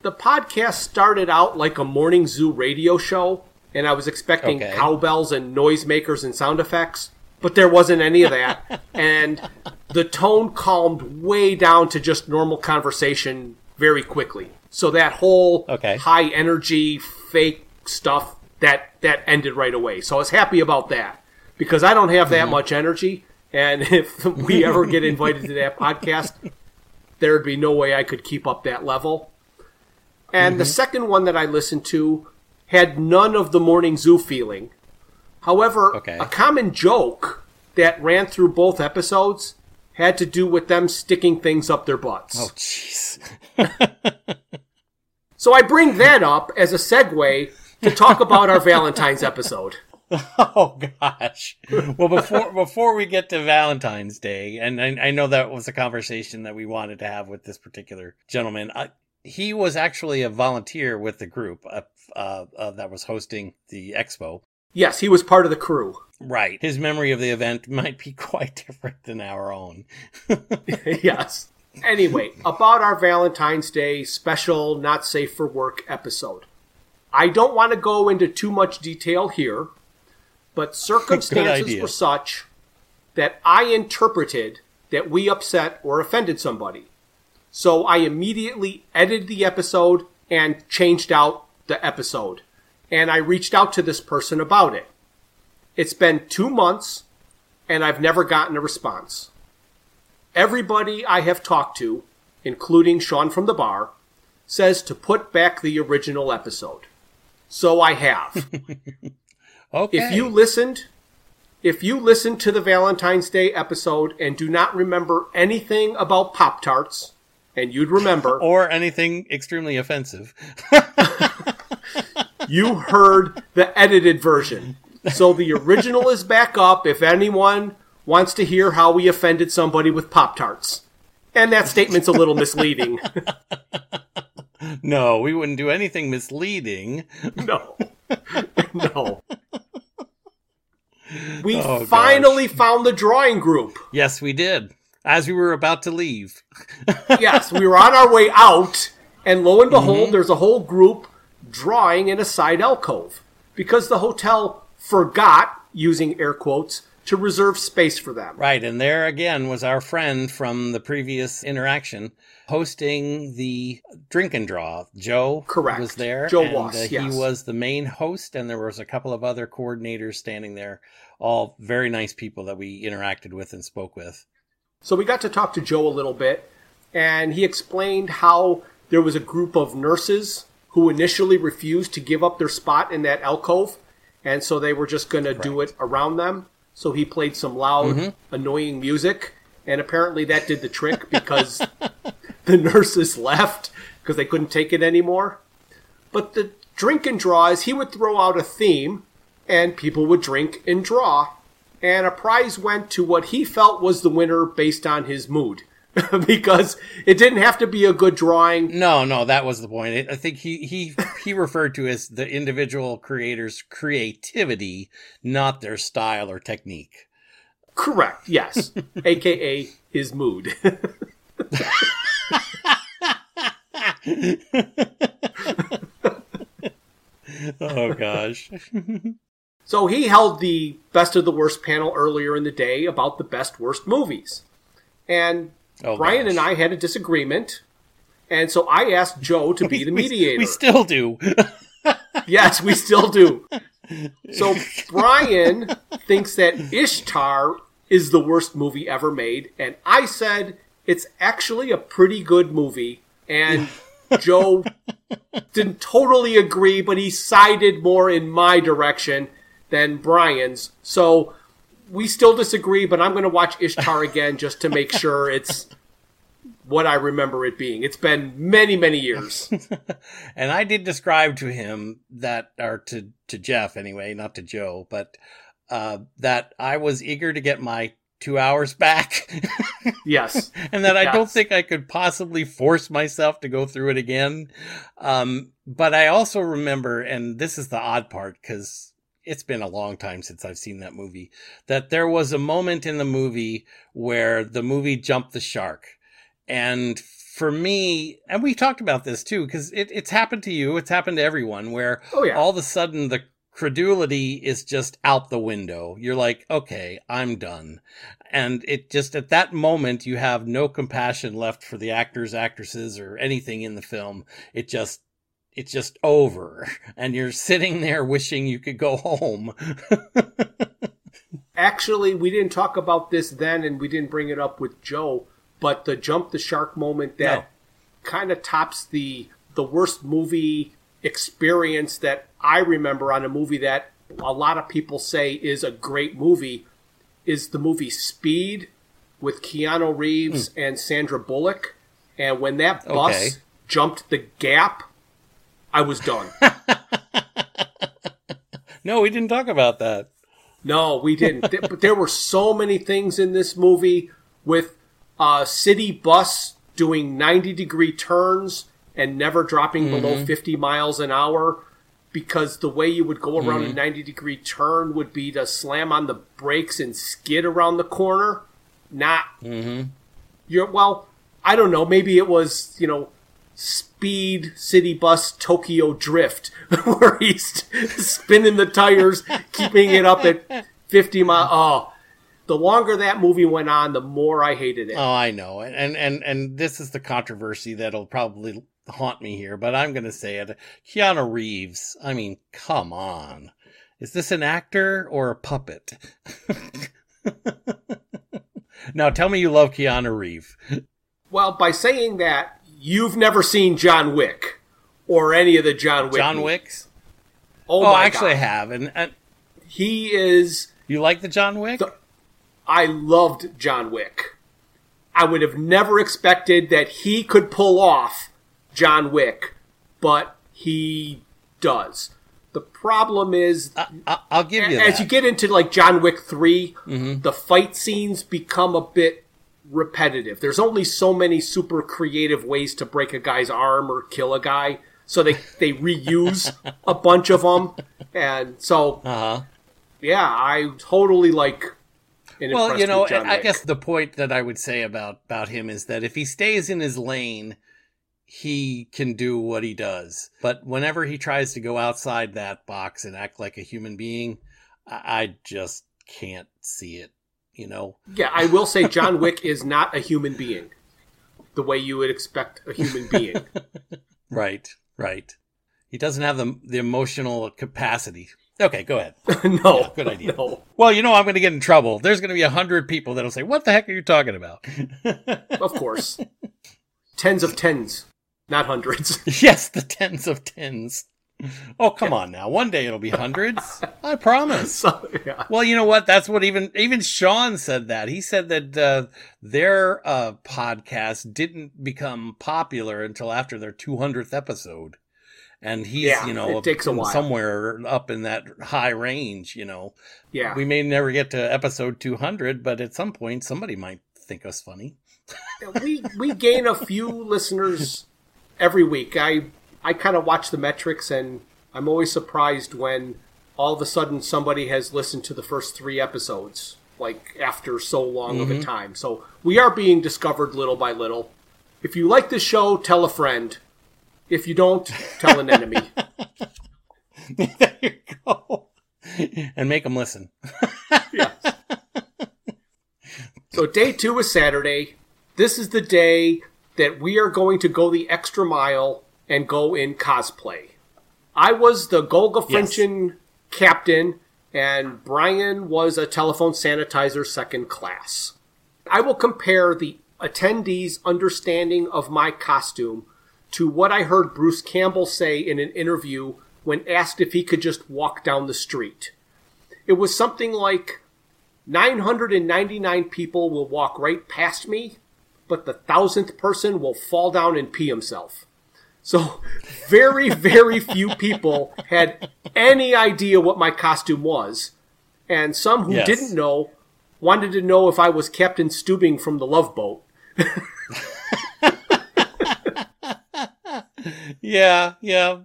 A: The podcast started out like a morning zoo radio show, and I was expecting
B: Okay.
A: cowbells and noisemakers and sound effects, but there wasn't any of that. and the tone calmed way down to just normal conversation very quickly. So that whole
B: Okay.
A: high energy fake stuff that that ended right away. So I was happy about that because I don't have that mm-hmm. much energy, and if we ever get invited to that podcast, there'd be no way I could keep up that level. And the mm-hmm. second one that I listened to had none of the morning zoo feeling. However,
B: Okay.
A: a common joke that ran through both episodes had to do with them sticking things up their butts.
B: Oh, jeez.
A: So I bring that up as a segue to talk about our Valentine's episode.
B: Oh gosh. Well, before before we get to Valentine's Day, and I, I know that was a conversation that we wanted to have with this particular gentleman. I, he was actually a volunteer with the group uh, uh, uh, that was hosting the expo.
A: Yes, he was part of the crew.
B: Right. His memory of the event might be quite different than our own.
A: yes. Anyway, about our Valentine's Day special Not Safe for Work episode. I don't want to go into too much detail here, but circumstances were such that I interpreted that we upset or offended somebody. So I immediately edited the episode and changed out the episode. And I reached out to this person about it. It's been two months and I've never gotten a response. Everybody I have talked to, including Sean from the bar, says to put back the original episode. So I have.
B: okay.
A: If you listened, if you listened to the Valentine's Day episode and do not remember anything about Pop Tarts, and you'd remember.
B: or anything extremely offensive.
A: you heard the edited version. So the original is back up if anyone wants to hear how we offended somebody with Pop Tarts. And that statement's a little misleading.
B: no, we wouldn't do anything misleading.
A: No. No. We oh, finally gosh. found the drawing group.
B: Yes, we did as we were about to leave.
A: yes, we were on our way out, and lo and behold, mm-hmm. there's a whole group drawing in a side alcove because the hotel forgot, using air quotes, to reserve space for them.
B: Right, and there again was our friend from the previous interaction hosting the drink and draw. Joe
A: Correct.
B: was there.
A: Joe
B: and,
A: was,
B: uh,
A: yes.
B: He was the main host, and there was a couple of other coordinators standing there, all very nice people that we interacted with and spoke with.
A: So we got to talk to Joe a little bit, and he explained how there was a group of nurses who initially refused to give up their spot in that alcove, and so they were just going to do it around them. So he played some loud, mm-hmm. annoying music, and apparently that did the trick because the nurses left because they couldn't take it anymore. But the drink and draw is he would throw out a theme, and people would drink and draw and a prize went to what he felt was the winner based on his mood. because it didn't have to be a good drawing.
B: No, no, that was the point. I think he he he referred to as the individual creator's creativity, not their style or technique.
A: Correct. Yes, aka his mood.
B: oh gosh.
A: So he held the best of the worst panel earlier in the day about the best worst movies. And oh, Brian gosh. and I had a disagreement. And so I asked Joe to be the mediator.
B: We, we still do.
A: yes, we still do. So Brian thinks that Ishtar is the worst movie ever made. And I said it's actually a pretty good movie. And Joe didn't totally agree, but he sided more in my direction than Brian's. So we still disagree, but I'm going to watch Ishtar again just to make sure it's what I remember it being. It's been many, many years.
B: and I did describe to him that, or to, to Jeff anyway, not to Joe, but uh, that I was eager to get my two hours back.
A: yes.
B: and that
A: yes.
B: I don't think I could possibly force myself to go through it again. Um, but I also remember, and this is the odd part because it's been a long time since I've seen that movie, that there was a moment in the movie where the movie jumped the shark. And for me, and we talked about this too, because it, it's happened to you, it's happened to everyone, where
A: oh, yeah.
B: all of a sudden the credulity is just out the window. You're like, okay, I'm done. And it just, at that moment, you have no compassion left for the actors, actresses, or anything in the film. It just it's just over and you're sitting there wishing you could go home.
A: Actually, we didn't talk about this then and we didn't bring it up with Joe, but the jump the shark moment that no. kind of tops the the worst movie experience that I remember on a movie that a lot of people say is a great movie is the movie Speed with Keanu Reeves mm. and Sandra Bullock. And when that bus okay. jumped the gap I was done.
B: no, we didn't talk about that.
A: No, we didn't. but there were so many things in this movie with a city bus doing 90 degree turns and never dropping below mm-hmm. 50 miles an hour because the way you would go around a mm-hmm. 90 degree turn would be to slam on the brakes and skid around the corner. Not mm-hmm. you're well, I don't know, maybe it was, you know, Speed City Bus Tokyo Drift where he's spinning the tires, keeping it up at 50 mile. Oh, the longer that movie went on, the more I hated it.
B: Oh, I know. And and and this is the controversy that'll probably haunt me here, but I'm going to say it. Keanu Reeves. I mean, come on. Is this an actor or a puppet? now tell me you love Keanu Reeves.
A: Well, by saying that, you've never seen John Wick or any of the John Wick.
B: John
A: movies.
B: Wick's?
A: Oh,
B: Oh, actually I have. And, and
A: he is.
B: you like the John Wick?
A: The- I loved John Wick. I would have never expected that he could pull off John Wick, but he does. The problem is,
B: I, I'll give you
A: as
B: that. Mm-hmm.
A: you get into like John Wick 3, the fight scenes become a bit repetitive. There's only so many super creative ways to break a guy's arm or kill a guy, so they they reuse a bunch of them, and so
B: uh-huh.
A: yeah, I totally like.
B: Well, you know, I guess the point that I would say about about him is that if he stays in his lane, he can do what he does. But whenever he tries to go outside that box and act like a human being, I, I just can't see it. You know,
A: Yeah, I will say John Wick is not a human being, the way you would expect a human being.
B: right, right. He doesn't have the the emotional capacity. Okay, go ahead.
A: no,
B: Yeah, good idea.
A: No,
B: Well, you know I'm going to get in trouble. There's going to be a hundred people that'll say, "What the heck are you talking about?"
A: of course, tens of tens, not hundreds.
B: Yes, the tens of tens. Oh, come on now. One day it'll be hundreds. I promise.
A: so, yeah.
B: Well, you know what? That's what even even Sean said that. He said that uh, their uh, podcast didn't become popular until after their 200th episode. And he's,
A: Yeah,
B: you know,
A: it takes a while.
B: somewhere up in that high range, you know.
A: Yeah,
B: We may never get to episode 200, but at some point somebody might think us funny.
A: we we gain a few listeners every week. I I kind of watch the metrics, and I'm always surprised when all of a sudden somebody has listened to the first three episodes, like after so long of a mm-hmm. time. So we are being discovered little by little. If you like the show, tell a friend. If you don't, tell an enemy.
B: there you go. And make them listen.
A: Yes. So day two is Saturday. This is the day that we are going to go the extra mile and go in cosplay. I was the Golga
B: Yes.
A: Captain, and Brian was a telephone sanitizer second class. I will compare the attendees' understanding of my costume to what I heard Bruce Campbell say in an interview when asked if he could just walk down the street. It was something like 999 people will walk right past me, but the thousandth person will fall down and pee himself. So, very, very few people had any idea what my costume was. And some who
B: Yes.
A: didn't know wanted to know if I was Captain Stubing from the Love Boat.
B: yeah, yeah.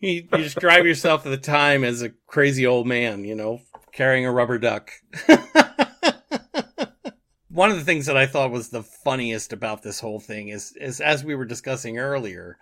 B: You, you drive yourself at the time as a crazy old man, you know, carrying a rubber duck. One of the things that I thought was the funniest about this whole thing is, is as we were discussing earlier,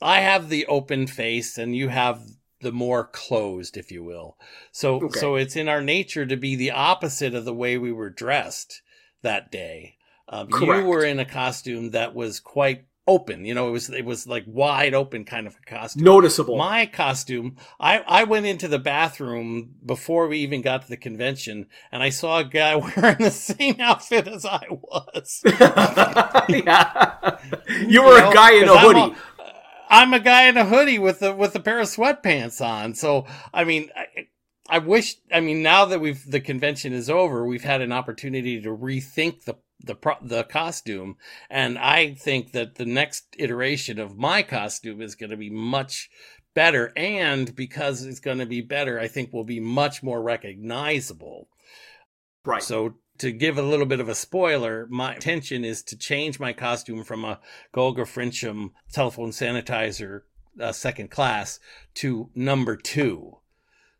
B: I have the open face and you have the more closed, if you will. So,
A: Okay.
B: so it's in our nature to be the opposite of the way we were dressed that day. Um, you were in a costume that was quite open. You know, it was it was like wide open kind of a costume.
A: Noticeable.
B: My costume, I, I went into the bathroom before we even got to the convention, and I saw a guy wearing the same outfit as I was.
A: yeah. You were
B: You know,
A: a guy in a
B: 'cause I'm
A: hoodie.
B: I'm a guy in a hoodie with a with a pair of sweatpants on. So I mean, I, I wish. I mean, now that we've the convention is over, we've had an opportunity to rethink the the pro, the costume, and I think that the next iteration of my costume is going to be much better. And because it's going to be better, I think will be much more recognizable.
A: right.
B: So to give a little bit of a spoiler, my intention is to change my costume from a Golgafrincham telephone sanitizer uh, second class to number two.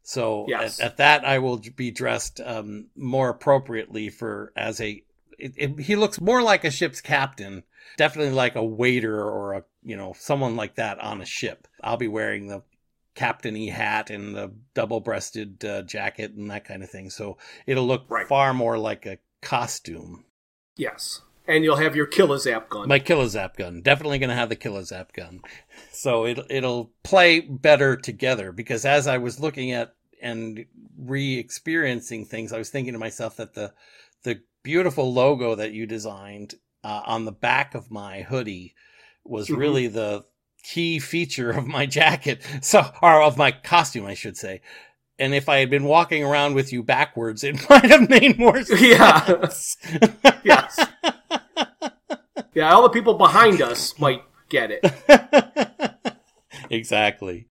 B: So
A: Yes.
B: at, at that, I will be dressed um, more appropriately for as a. It, it, he looks more like a ship's captain, definitely like a waiter or a you know someone like that on a ship. I'll be wearing the captainy hat and the double-breasted uh, jacket and that kind of thing. So it'll look
A: Right.
B: far more like a costume.
A: Yes. And you'll have your Kill-O-Zap gun.
B: My Kill-O-Zap gun. Definitely going to have the Kill-O-Zap gun. So it, it'll play better together because as I was looking at and re-experiencing things, I was thinking to myself that the beautiful logo that you designed uh, on the back of my hoodie was
A: Mhm.
B: really the key feature of my jacket. So, or of my costume, I should say. And if I had been walking around with you backwards, it might have made more sense.
A: Yeah. yes. Yeah, all the people behind us might get it.
B: exactly.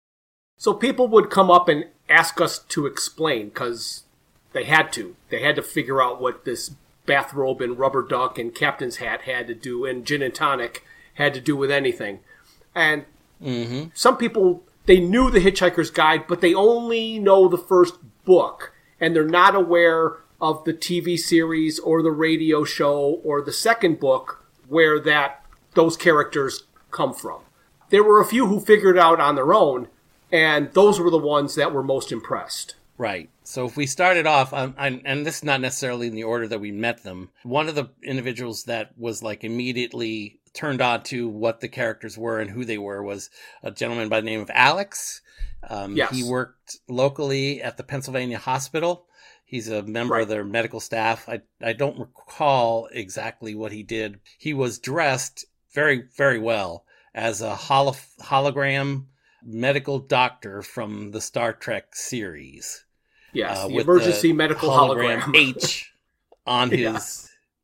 A: So people would come up and ask us to explain because they had to. They had to figure out what this bathrobe and rubber duck and captain's hat had to do, and gin and tonic had to do with anything. And
B: hmm
A: some people they knew the Hitchhiker's Guide, but they only know the first book, and they're not aware of the TV series or the radio show or the second book where that those characters come from. There were a few who figured it out on their own, and those were the ones that were most impressed.
B: Right. So if we started off, um, and, and this is not necessarily in the order that we met them, one of the individuals that was like immediately turned on to what the characters were and who they were was a gentleman by the name of Alex. Um,
A: Yes.
B: He worked locally at the Pennsylvania Hospital. He's a member
A: Right.
B: of their medical staff. I, I don't recall exactly what he did. He was dressed very, very well as a holo- hologram medical doctor from the Star Trek series
A: Yes,
B: uh,
A: the emergency
B: the
A: medical hologram.
B: H on his
A: Yeah.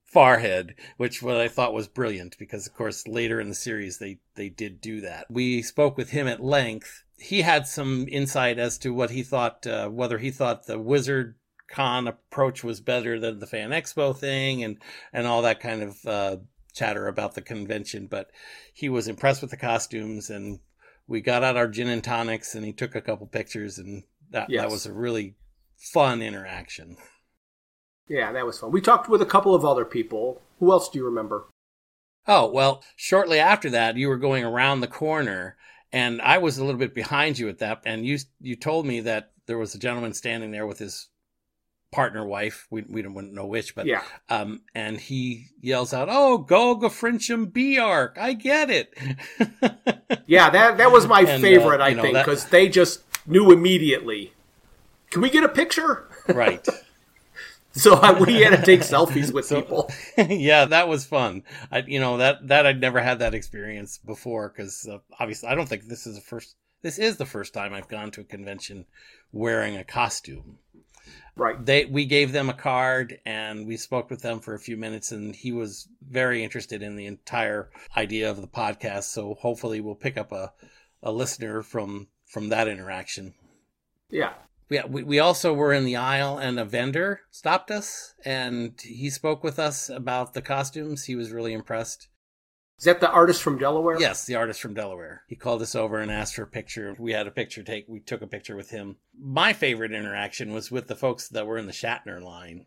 B: forehead, which what I thought was brilliant because, of course, later in the series they they did do that. We spoke with him at length. He had some insight as to what he thought, uh, whether he thought the Wizard Con approach was better than the Fan Expo thing, and and all that kind of uh, chatter about the convention. But he was impressed with the costumes and. We got out our gin and tonics, and he took a couple pictures, and that, that was a really fun interaction.
A: yeah, that was fun. We talked with a couple of other people. Who else do you remember?
B: Oh, well, shortly after that, you were going around the corner and I was a little bit behind you at that. And you, you told me that there was a gentleman standing there with his partner wife. We, we don't know which, but,
A: Yeah,
B: um, and he yells out, Oh, Golgafrincham B Ark. I get it.
A: yeah, that that was my
B: And, uh,
A: favorite. I
B: know,
A: think
B: that-
A: because they just knew immediately. Can we get a picture?
B: right.
A: So I, we had to take selfies with
B: So-
A: people.
B: yeah, that was fun. I, you know, that, that I'd never had that experience before because uh, obviously I don't think this is the first, this is the first time I've gone to a convention wearing a costume.
A: Right.
B: They, we gave them a card and we spoke with them for a few minutes and he was very interested in the entire idea of the podcast. So hopefully we'll pick up a, a listener from, from that interaction.
A: Yeah.
B: Yeah, we, we also were in the aisle and a vendor stopped us and he spoke with us about the costumes. He was really impressed.
A: Is that the artist from Delaware?
B: Yes, the artist from Delaware. He called us over and asked for a picture. We had a picture take. We took a picture with him. My favorite interaction was with the folks that were in the Shatner line.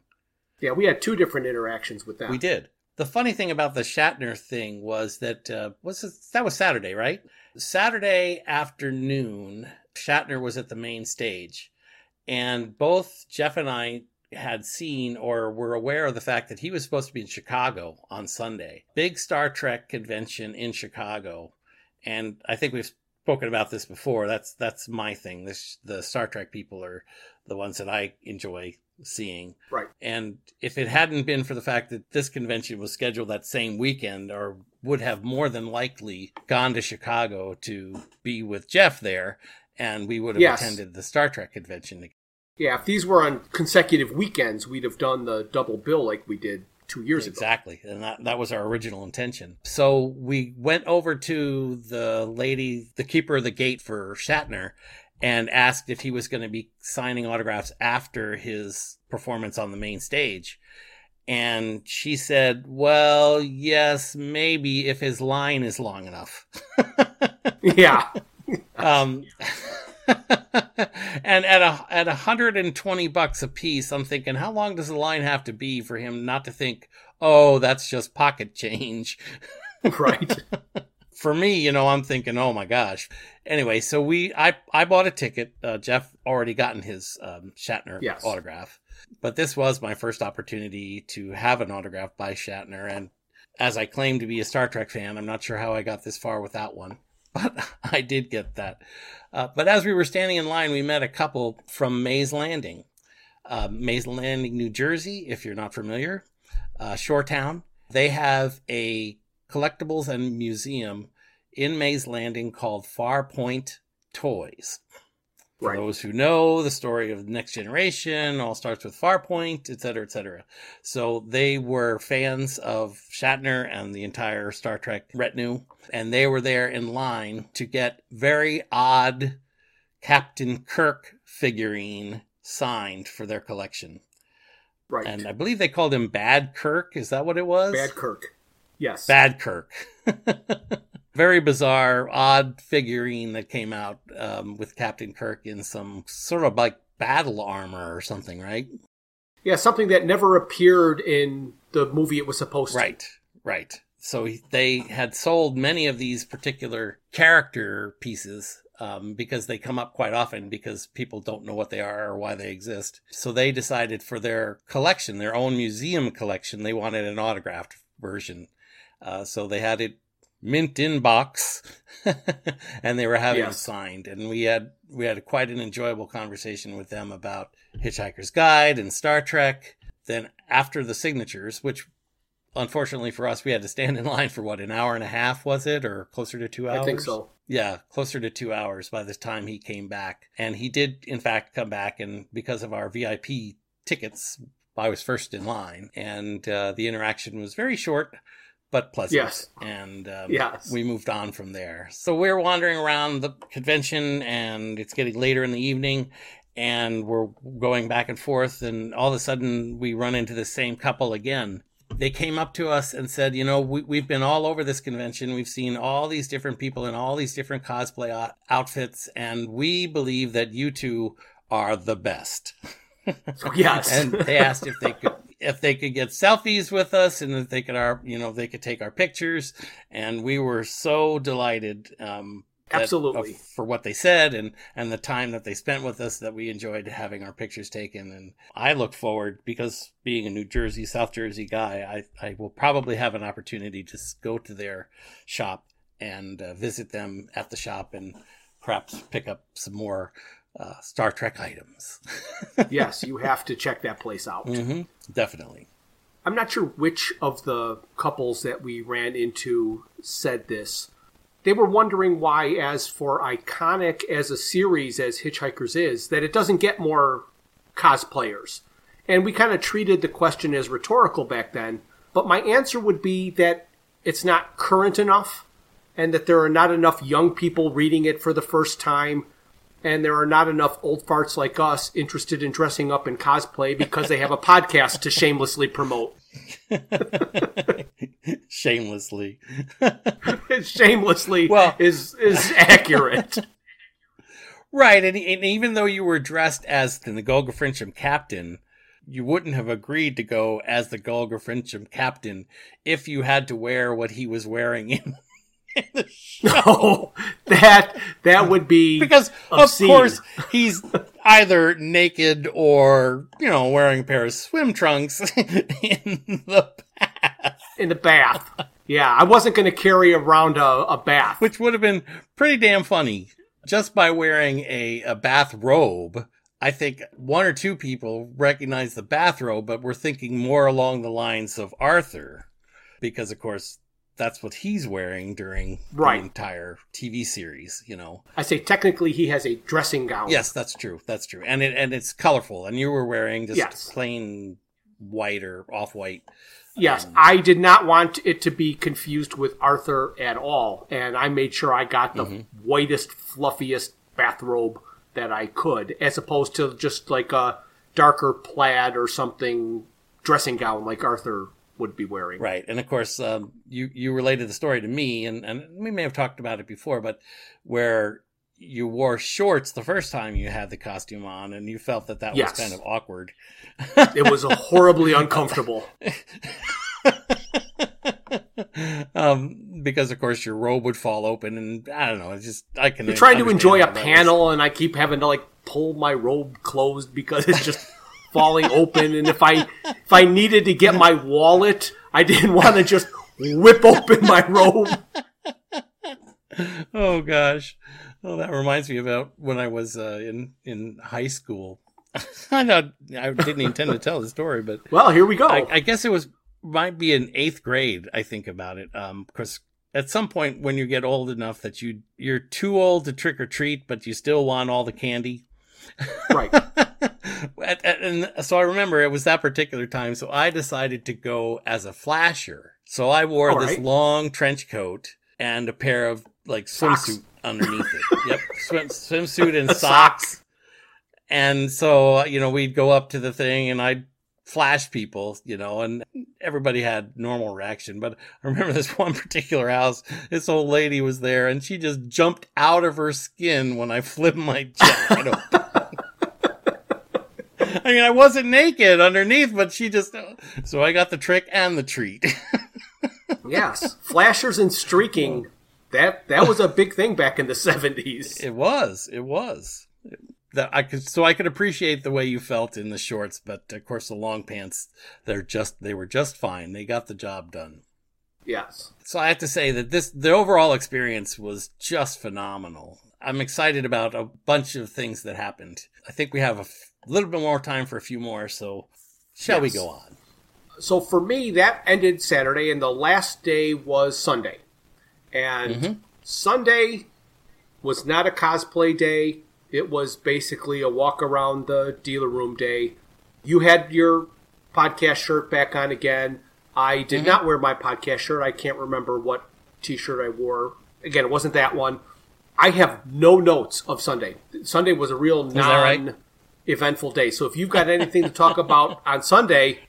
A: Yeah, we had two different interactions with them.
B: We did. The funny thing about the Shatner thing was that uh, was it, that was Saturday, right? Saturday afternoon, Shatner was at the main stage, and both Jeff and I had seen or were aware of the fact that he was supposed to be in Chicago on Sunday. Big Star Trek convention in Chicago, and I think we've spoken about this before. That's that's my thing. This the Star Trek people are the ones that I enjoy seeing.
A: Right.
B: And if it hadn't been for the fact that this convention was scheduled that same weekend, or would have more than likely gone to Chicago to be with Jeff there, and we would have
A: Yes.
B: attended the Star Trek convention.
A: Yeah, if these were on consecutive weekends, we'd have done the double bill like we did two years ago.
B: Exactly. And that, that was our original intention. So we went over to the lady, the keeper of the gate for Shatner, and asked if he was going to be signing autographs after his performance on the main stage. And she said, well, yes, maybe if his line is long enough.
A: yeah.
B: um, and at a at 120 bucks a piece, I'm thinking, how long does the line have to be for him not to think, oh, that's just pocket change?
A: right.
B: for me, you know, I'm thinking, oh my gosh. Anyway, so we, I, I bought a ticket. Uh, Jeff already gotten his um, Shatner
A: Yes.
B: autograph, but this was my first opportunity to have an autograph by Shatner. And as I claim to be a Star Trek fan, I'm not sure how I got this far without one, but I did get that. Uh, but as we were standing in line, we met a couple from Mays Landing, uh, Mays Landing, New Jersey. If you're not familiar, uh, Shore Town. They have a collectibles and museum in Mays Landing called Farpoint Toys. For
A: Right.
B: those who know the story of Next Generation, all starts with Farpoint, et cetera, et cetera. So they were fans of Shatner and the entire Star Trek retinue, and they were there in line to get very odd Captain Kirk figurine signed for their collection.
A: Right.
B: And I believe they called him Bad Kirk. Is that what it was?
A: Bad Kirk. Yes.
B: Bad Kirk. Very bizarre, odd figurine that came out um, with Captain Kirk in some sort of like battle armor or something, right?
A: Yeah, something that never appeared in the movie it was supposed to.
B: Right, right. So they had sold many of these particular character pieces um, because they come up quite often because people don't know what they are or why they exist. So they decided for their collection, their own museum collection, they wanted an autographed version. Uh, so they had it mint in box and they were having it signed and we had we had quite an enjoyable conversation with them about hitchhiker's guide and star trek then after the signatures which unfortunately for us we had to stand in line for what an hour and a half was it or closer to two hours
A: I think so.
B: yeah, closer to two hours by the time he came back. And he did, in fact, come back. And because of our VIP tickets, I was first in line. And uh, the interaction was very short, but pleasant.
A: Yes.
B: And um,
A: Yes.
B: we moved on from there. So we're wandering around the convention, and it's getting later in the evening. And we're going back and forth. And all of a sudden, we run into the same couple again they came up to us and said, you know, we, we've been all over this convention. We've seen all these different people in all these different cosplay outfits, and we believe that you two are the best.
A: So, yes.
B: And they asked if they could if they could get selfies with us and if they could our you know they could take our pictures, and we were so delighted. Um, that-
A: Absolutely.
B: of- for what they said and and the time that they spent with us that we enjoyed having our pictures taken and I look forward because being a New Jersey South Jersey guy I I will probably have an opportunity to go to their shop and uh, visit them at the shop and perhaps pick up some more uh, Star Trek items.
A: yes, you have to check that place out.
B: hmm Definitely.
A: I'm not sure which of the couples that we ran into said this. They were wondering why, as for iconic as a series as Hitchhikers is, that it doesn't get more cosplayers. And we kind of treated the question as rhetorical back then. But my answer would be that it's not current enough, and that there are not enough young people reading it for the first time, and there are not enough old farts like us interested in dressing up in cosplay because they have a podcast to shamelessly promote.
B: Shamelessly.
A: shamelessly
B: Well-
A: is is accurate.
B: Right, and, and even though you were dressed as the Golga captain, you wouldn't have agreed to go as the Golga captain if you had to wear what he was wearing in, in the show.
A: no, that that would be
B: Because
A: Obscene.
B: of course he's either naked or you know wearing a pair of swim trunks in the bath,
A: in the bath. Yeah, I wasn't going to carry around a, a bath.
B: which would have been pretty damn funny just by wearing a, a bath robe. I think one or two people recognize the bathrobe, but we're thinking more along the lines of Arthur, because of course that's what he's wearing during
A: Right.
B: the entire TV series. You know,
A: I say technically he has a dressing gown.
B: yes, that's true, that's true, and it and it's colorful, and you were wearing just
A: Yes.
B: plain white or off white.
A: Yes, um, I did not want it to be confused with Arthur at all, and I made sure I got the mm-hmm. whitest, fluffiest bathrobe that I could, as opposed to just like a darker plaid or something dressing gown like Arthur would be wearing.
B: Right, and of course, um, you you related the story to me, and and we may have talked about it before, but where you wore shorts the first time you had the costume on, and you felt that that
A: Yes.
B: was kind of awkward.
A: It was horribly uncomfortable.
B: um, because of course your robe would fall open, and I don't know. It's just I can.
A: You're trying to enjoy a
B: that was.
A: panel, and I keep having to like pull my robe closed because it's just falling open. And if I if I needed to get my wallet, I didn't want to just whip open my robe.
B: Oh gosh. Oh, that reminds me about when I was uh, in in high school. I know I didn't intend to tell the story, but
A: Well, here we go.
B: I, I guess it was might be in eighth grade. I think about it because at some point when you get old enough that you you're too old to trick or treat, but you still want all the candy.
A: right.
B: and, so I remember it was that particular time. So I decided to go as a flasher. So I wore
A: All
B: this
A: right.
B: long trench coat and a pair of like swimsuit underneath it. Yep, Swim, swimsuit and
A: Socks.
B: socks. And so you know we'd go up to the thing and I'd flash people, you know, and everybody had normal reaction. But I remember this one particular house, this old lady was there and she just jumped out of her skin when I flipped my jacket open. I mean, I wasn't naked underneath, but she just, so I got the trick and the treat.
A: Yes. Flashers and streaking. That that was a big thing back in the seventies.
B: it was, it was. That I could, so I could appreciate the way you felt in the shorts, but of course the long pants, they're just, they were just fine. They got the job done.
A: Yes.
B: So I have to say that this, the overall experience was just phenomenal. I'm excited about a bunch of things that happened. I think we have a f- little bit more time for a few more, so shall we go on?
A: So for me, that ended Saturday, and the last day was Sunday. And
B: Mhm.
A: Sunday was not a cosplay day. It was basically a walk around the dealer room day. You had your podcast shirt back on again. I did not wear my podcast shirt. I can't remember what t shirt I wore. Again, it wasn't that one. I have no notes of Sunday. Sunday was a real
B: that right?
A: Eventful day. So if you've got anything to talk about on Sunday,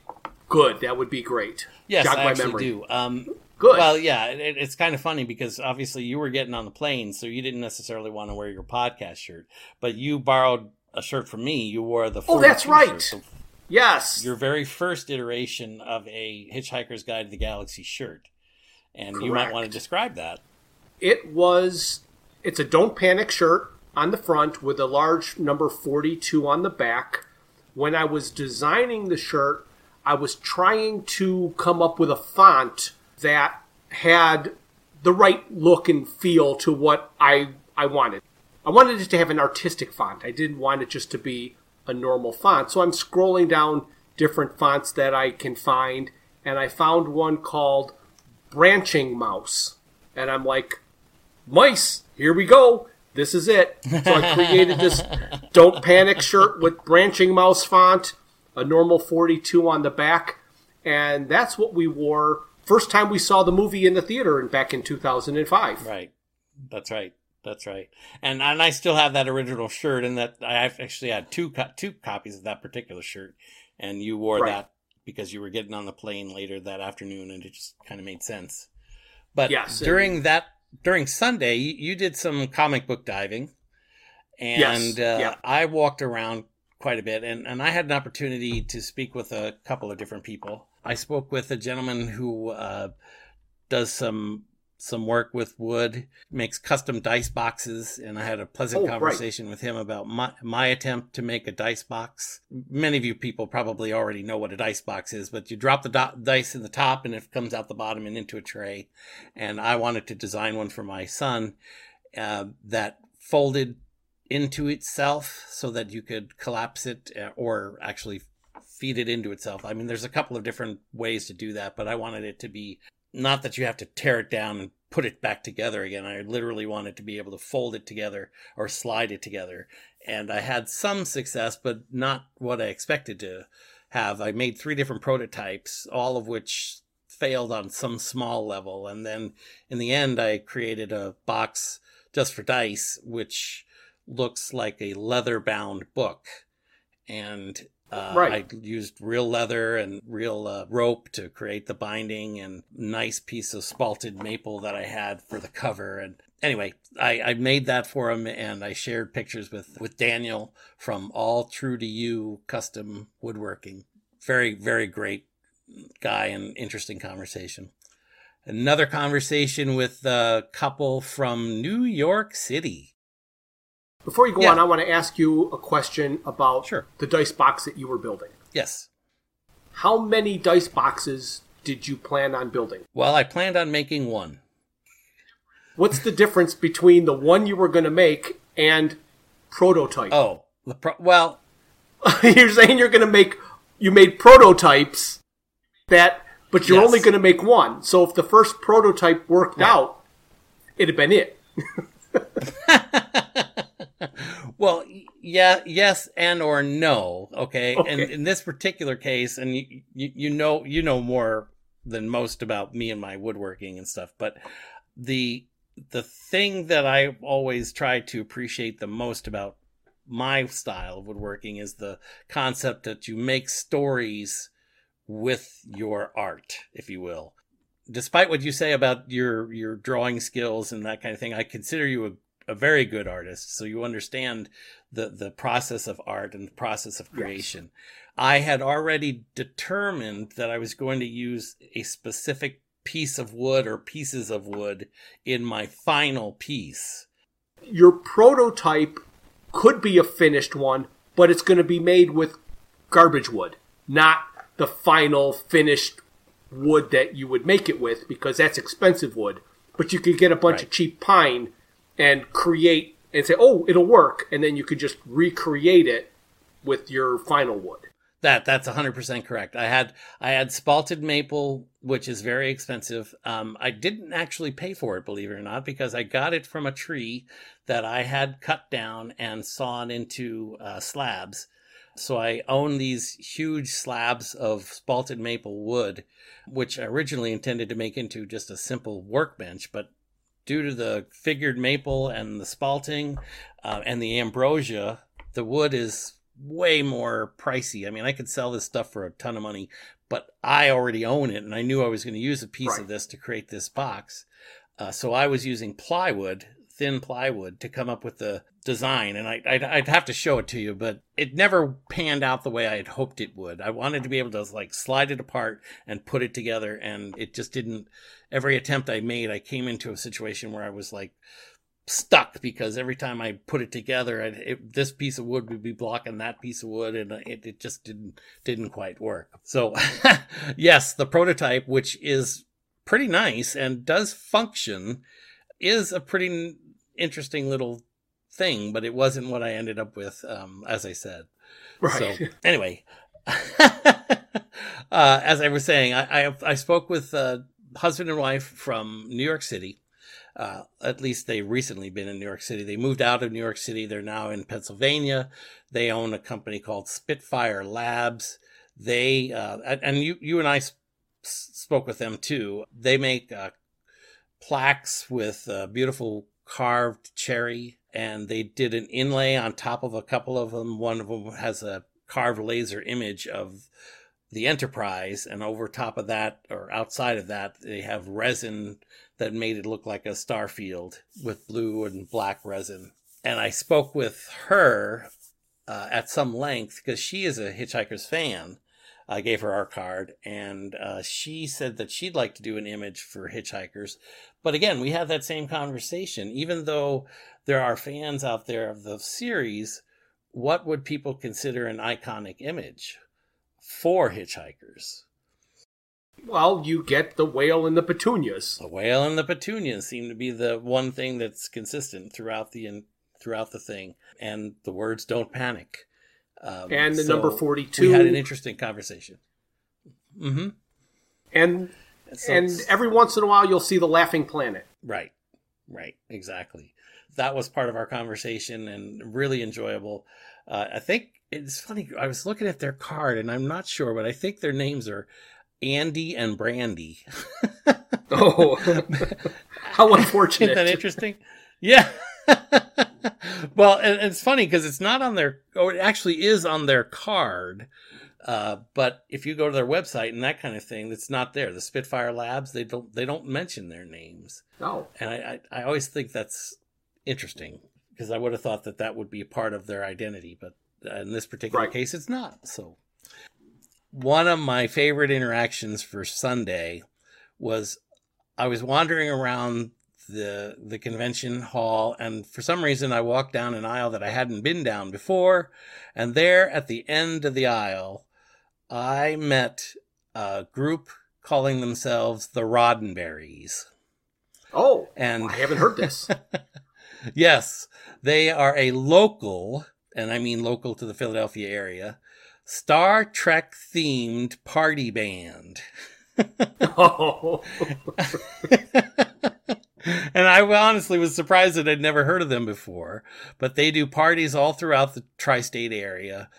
A: good. That would be great.
B: Yes,
A: Jog
B: I
A: my
B: actually
A: memory.
B: do. Um,
A: Good.
B: Well, yeah, it, it's kind of funny because obviously you were getting on the plane, so you didn't necessarily want to wear your podcast shirt, but you borrowed a shirt from me. You wore the
A: Oh, that's right.
B: shirt,
A: yes.
B: your very first iteration of a Hitchhiker's Guide to the Galaxy shirt, and you might want to describe that.
A: It was. It's a don't panic shirt on the front with a large number 42 on the back. When I was designing the shirt, I was trying to come up with a font that had the right look and feel to what I I wanted. I wanted it to have an artistic font. I didn't want it just to be a normal font. So I'm scrolling down different fonts that I can find, and I found one called Branching Mouse. And I'm like, mice, here we go. This is it. So I created this Don't Panic shirt with Branching Mouse font, a normal 42 on the back, and that's what we wore first time we saw the movie in the theater in, back in 2005.
B: Right. That's right. That's right. And and I still have that original shirt, and that I actually had two co- two copies of that particular shirt, and you wore
A: Right.
B: that because you were getting on the plane later that afternoon, and it just kind of made sense. But
A: Yes,
B: during that during Sunday, you, you did some comic book diving, and
A: Yes,
B: uh,
A: yeah.
B: I walked around quite a bit, and and I had an opportunity to speak with a couple of different people. I spoke with a gentleman who uh, does some some work with wood, makes custom dice boxes, and I had a pleasant
A: Oh, right.
B: conversation with him about my, my attempt to make a dice box. Many of you people probably already know what a dice box is, but you drop the do- dice in the top and it comes out the bottom and into a tray. And I wanted to design one for my son uh, that folded into itself so that you could collapse it uh, or actually feed it into itself. I mean, there's a couple of different ways to do that, but I wanted it to be not that you have to tear it down and put it back together again. I literally wanted to be able to fold it together or slide it together. And I had some success, but not what I expected to have. I made three different prototypes, all of which failed on some small level. And then in the end, I created a box just for dice, which looks like a leather bound book. And Uh,
A: Right.
B: I used real leather and real uh, rope to create the binding and nice piece of spalted maple that I had for the cover. And anyway, I, I made that for him and I shared pictures with, with Daniel from All True to You Custom Woodworking. Very, very great guy and interesting conversation. Another conversation with a couple from New York City.
A: Before you go
B: Yeah.
A: on, I want to ask you a question about
B: Sure.
A: the dice box that you were building.
B: Yes.
A: How many dice boxes did you plan on building?
B: Well, I planned on making one.
A: What's the difference between the one you were going to make and prototype?
B: Oh, the pro- well,
A: you're saying you're going to make you made prototypes that but you're
B: Yes.
A: only going to make one. So if the first prototype worked
B: Right.
A: out, it'd have been it.
B: well, yeah, yes, and or no. Okay, and in this particular case, and you, you you know you know more than most about me and my woodworking and stuff, but the the thing that I always try to appreciate the most about my style of woodworking is the concept that you make stories with your art, if you will. Despite what you say about your your drawing skills and that kind of thing, I consider you a, a very good artist. So you understand the the process of art and the process of creation. I had already determined that I was going to use a specific piece of wood or pieces of wood in my final piece.
A: Your prototype could be a finished one, but it's going to be made with garbage wood, not the final finished wood that you would make it with because that's expensive wood. But you could get a bunch
B: Right.
A: of cheap pine and create and say, "Oh, it'll work," and then you could just recreate it with your final wood.
B: That that's hundred percent correct. I had I had spalted maple, which is very expensive. Um, I didn't actually pay for it, believe it or not, because I got it from a tree that I had cut down and sawn into uh, slabs. So I own these huge slabs of spalted maple wood, which I originally intended to make into just a simple workbench, but due to the figured maple and the spalting uh, and the ambrosia, the wood is way more pricey. I mean, I could sell this stuff for a ton of money, but I already own it, and I knew I was going to use a piece
A: Right.
B: of this to create this box. Uh, so I was using plywood, thin plywood, to come up with the design, and I, I'd, I'd have to show it to you, but it never panned out the way I had hoped it would. I wanted to be able to like slide it apart and put it together, and it just didn't. Every attempt I made, I came into a situation where I was like stuck because every time I put it together, it, it, this piece of wood would be blocking that piece of wood, and it, it just didn't didn't quite work. So, yes, the prototype, which is pretty nice and does function, is a pretty interesting little thing, but it wasn't what I ended up with, um, as I said.
A: Right.
B: So anyway, uh, as I was saying, I, I, I spoke with uh, husband and wife from New York City. Uh, at least they recently been in New York City. They moved out of New York City. They're now in Pennsylvania. They own a company called Spitfire Labs. They uh, and you you and I s- spoke with them too. They make uh, plaques with uh, beautiful carved cherry, and they did an inlay on top of a couple of them. One of them has a carved laser image of the Enterprise, and over top of that, or outside of that, they have resin that made it look like a starfield with blue and black resin. And I spoke with her uh, at some length because she is a Hitchhiker's fan. I gave her our card, and uh, she said that she'd like to do an image for Hitchhikers. But again, we had that same conversation. Even though there are fans out there of the series, what would people consider an iconic image for Hitchhikers?
A: Well, you get the whale and the petunias.
B: The whale and the petunias seem to be the one thing that's consistent throughout the throughout the thing, and the words "Don't panic." Um,
A: And the
B: so
A: number
B: We had an interesting conversation. Mm-hmm.
A: and
B: So
A: and every once in a while you'll see the laughing planet.
B: Right, right, exactly. That was part of our conversation and really enjoyable. Uh, I think it's funny. I was looking at their card and I'm not sure, but I think their names are Andy and Brandy.
A: Oh, how
B: Isn't
A: unfortunate.
B: that interesting? Yeah. well, and, and it's funny because it's not on their, or it actually is on their card. Uh, but if you go to their website and that kind of thing, it's not there. The Spitfire Labs, they don't they don't mention their names.
A: Oh,
B: And I I, I always think that's interesting because I would have thought that that would be a part of their identity, but in this particular
A: Right.
B: case, it's not. So, one of my favorite interactions for Sunday was I was wandering around the the convention hall, and for some reason, I walked down an aisle that I hadn't been down before, and there at the end of the aisle, I met a group calling themselves the Roddenberries.
A: oh,
B: And
A: I haven't heard this.
B: Yes, they are a local, and I mean local to the Philadelphia area, Star Trek themed party band.
A: oh,
B: and I honestly was surprised that I'd never heard of them before, but they do parties all throughout the tri state area.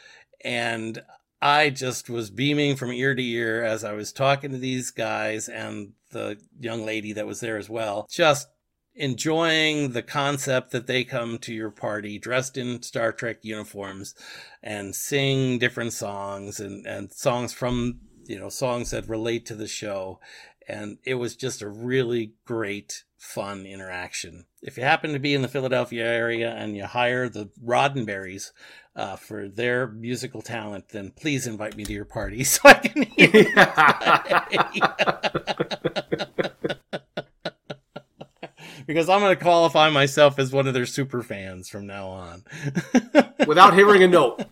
B: And I just was beaming from ear to ear as I was talking to these guys and the young lady that was there as well. Just enjoying the concept that they come to your party dressed in Star Trek uniforms and sing different songs and, and songs from, you know, songs that relate to the show. And it was just a really great, fun interaction. If you happen to be in the Philadelphia area and you hire the Roddenberries uh, for their musical talent, then please invite me to your party so I can hear. because I'm going to qualify myself as one of their super fans from now on.
A: without hearing a note.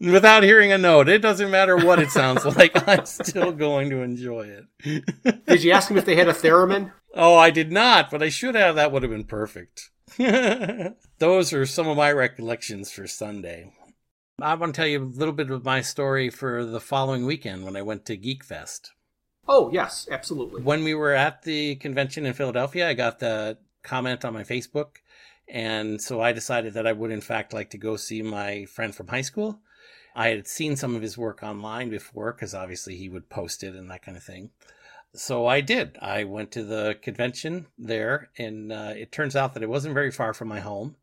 B: Without hearing a note, it doesn't matter what it sounds like. I'm still going to enjoy it.
A: Did you ask them if they had a theremin?
B: Oh, I did not, but I should have. That would have been perfect. Those are some of my recollections for Sunday. I want to tell you a little bit of my story for the following weekend when I went to Geek Fest.
A: Oh, yes, absolutely.
B: When we were at the convention in Philadelphia, I got the comment on my Facebook. And so I decided that I would, in fact, like to go see my friend from high school. I had seen some of his work online before because obviously he would post it and that kind of thing. So I did. I went to the convention there, and uh, it turns out that it wasn't very far from my home.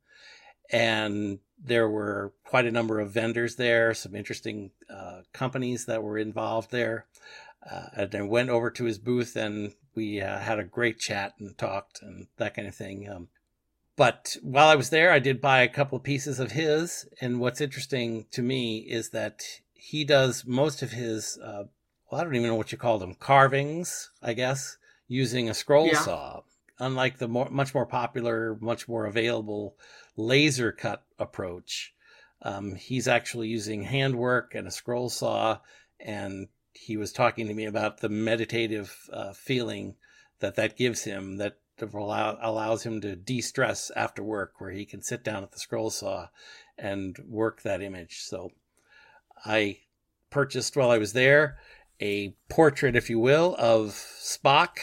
B: And there were quite a number of vendors there, some interesting uh, companies that were involved there. Uh, and I went over to his booth and we uh, had a great chat and talked and that kind of thing. Um, but while I was there, I did buy a couple of pieces of his. And what's interesting to me is that he does most of his, uh, well, I don't even know what you call them, carvings, I guess, using a scroll
A: Yeah.
B: saw. Unlike the more, much more popular, much more available laser cut approach, um, he's actually using handwork and a scroll saw. And he was talking to me about the meditative uh, feeling that that gives him that allow, allows him to de-stress after work where he can sit down at the scroll saw and work that image so i purchased while i was there a portrait if you will of spock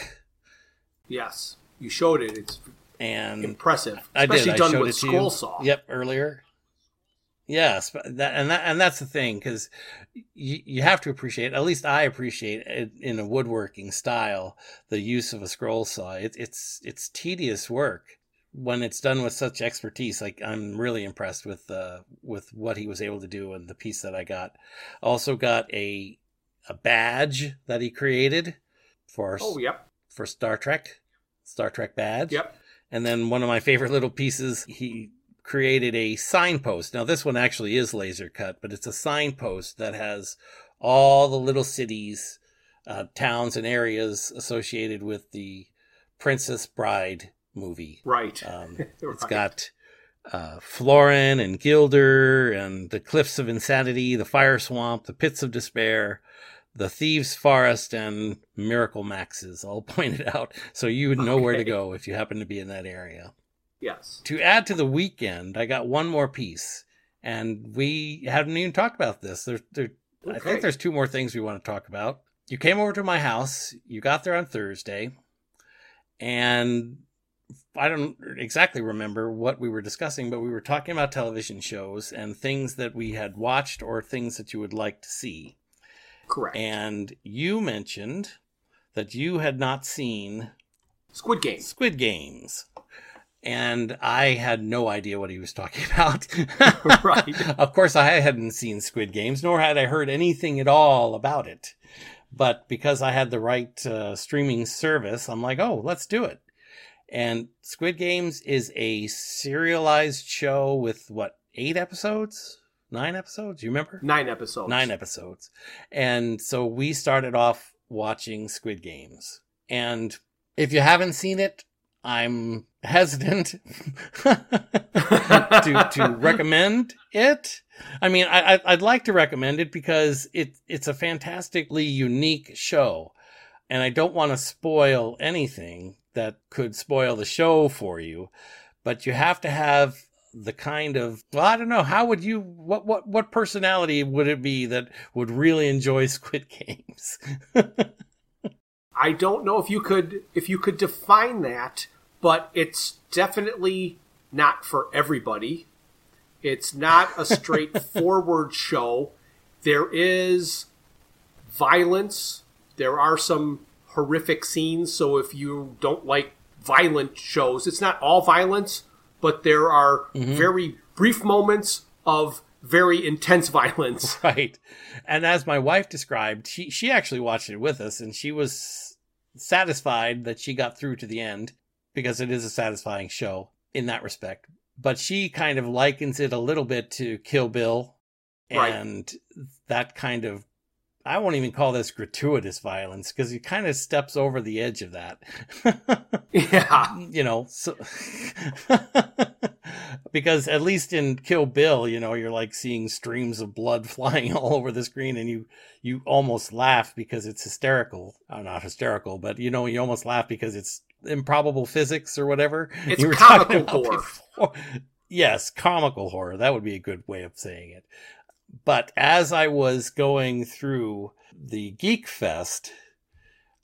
A: Yes, you showed it. It's
B: and
A: impressive,
B: I
A: especially
B: did. I
A: done with
B: it
A: scroll
B: you.
A: saw.
B: Yep, earlier. Yes, but that and that and that's the thing because you you have to appreciate. At least I appreciate it in a woodworking style the use of a scroll saw. It, it's it's tedious work when it's done with such expertise. Like I'm really impressed with uh with what he was able to do and the piece that I got. Also got a a badge that he created for
A: Oh, yep,
B: for Star Trek, Star Trek badge.
A: yep.
B: And then one of my favorite little pieces, he created a signpost. Now, this one actually is laser cut, but it's a signpost that has all the little cities, uh, towns, and areas associated with the Princess Bride movie.
A: Right.
B: Um, it's
A: Right.
B: got uh, Florin and Guilder and the Cliffs of Insanity, the Fire Swamp, the Pits of Despair, the Thieves Forest, and Miracle Maxes all pointed out. So you would know where to go if you happen to be in that area.
A: Yes.
B: To add to the weekend, I got one more piece, and we haven't even talked about this. There, there, I think there's two more things we want to talk about. You came over to my house. You got there on Thursday, and I don't exactly remember what we were discussing, but we were talking about television shows and things that we had watched or things that you would like to see.
A: Correct.
B: And you mentioned that you had not seen
A: Squid Game.
B: Squid Games. And I had no idea what he was talking about.
A: right.
B: Of course, I hadn't seen Squid Games, nor had I heard anything at all about it. But because I had the right uh, streaming service, I'm like, oh, let's do it. And Squid Games is a serialized show with what, eight episodes? Nine episodes? You remember?
A: Nine episodes.
B: Nine episodes. And so we started off watching Squid Games. And if you haven't seen it, I'm hesitant to, to recommend it. I mean, I, I'd like to recommend it because it, it's a fantastically unique show. And I don't want to spoil anything that could spoil the show for you, but you have to have the kind of well, I don't know how would you what what what personality would it be that would really enjoy Squid Games?
A: I don't know if you could if you could define that, but it's definitely not for everybody. It's not a straightforward show. There is violence. There are some horrific scenes, so if you don't like violent shows, it's not all violence, but there are mm-hmm. very brief moments of very intense violence.
B: Right. And as my wife described, she, she actually watched it with us and she was satisfied that she got through to the end because it is a satisfying show in that respect. But she kind of likens it a little bit to Kill Bill and right. that kind of I won't even call this gratuitous violence because he kind of steps over the edge of that.
A: yeah.
B: You know, so because at least in Kill Bill, you know, you're like seeing streams of blood flying all over the screen and you you almost laugh because it's hysterical. Oh, not hysterical, but you know, you almost laugh because it's improbable physics or whatever.
A: It's you were comical horror. Before.
B: Yes, comical horror. That would be a good way of saying it. But as I was going through the Geek Fest,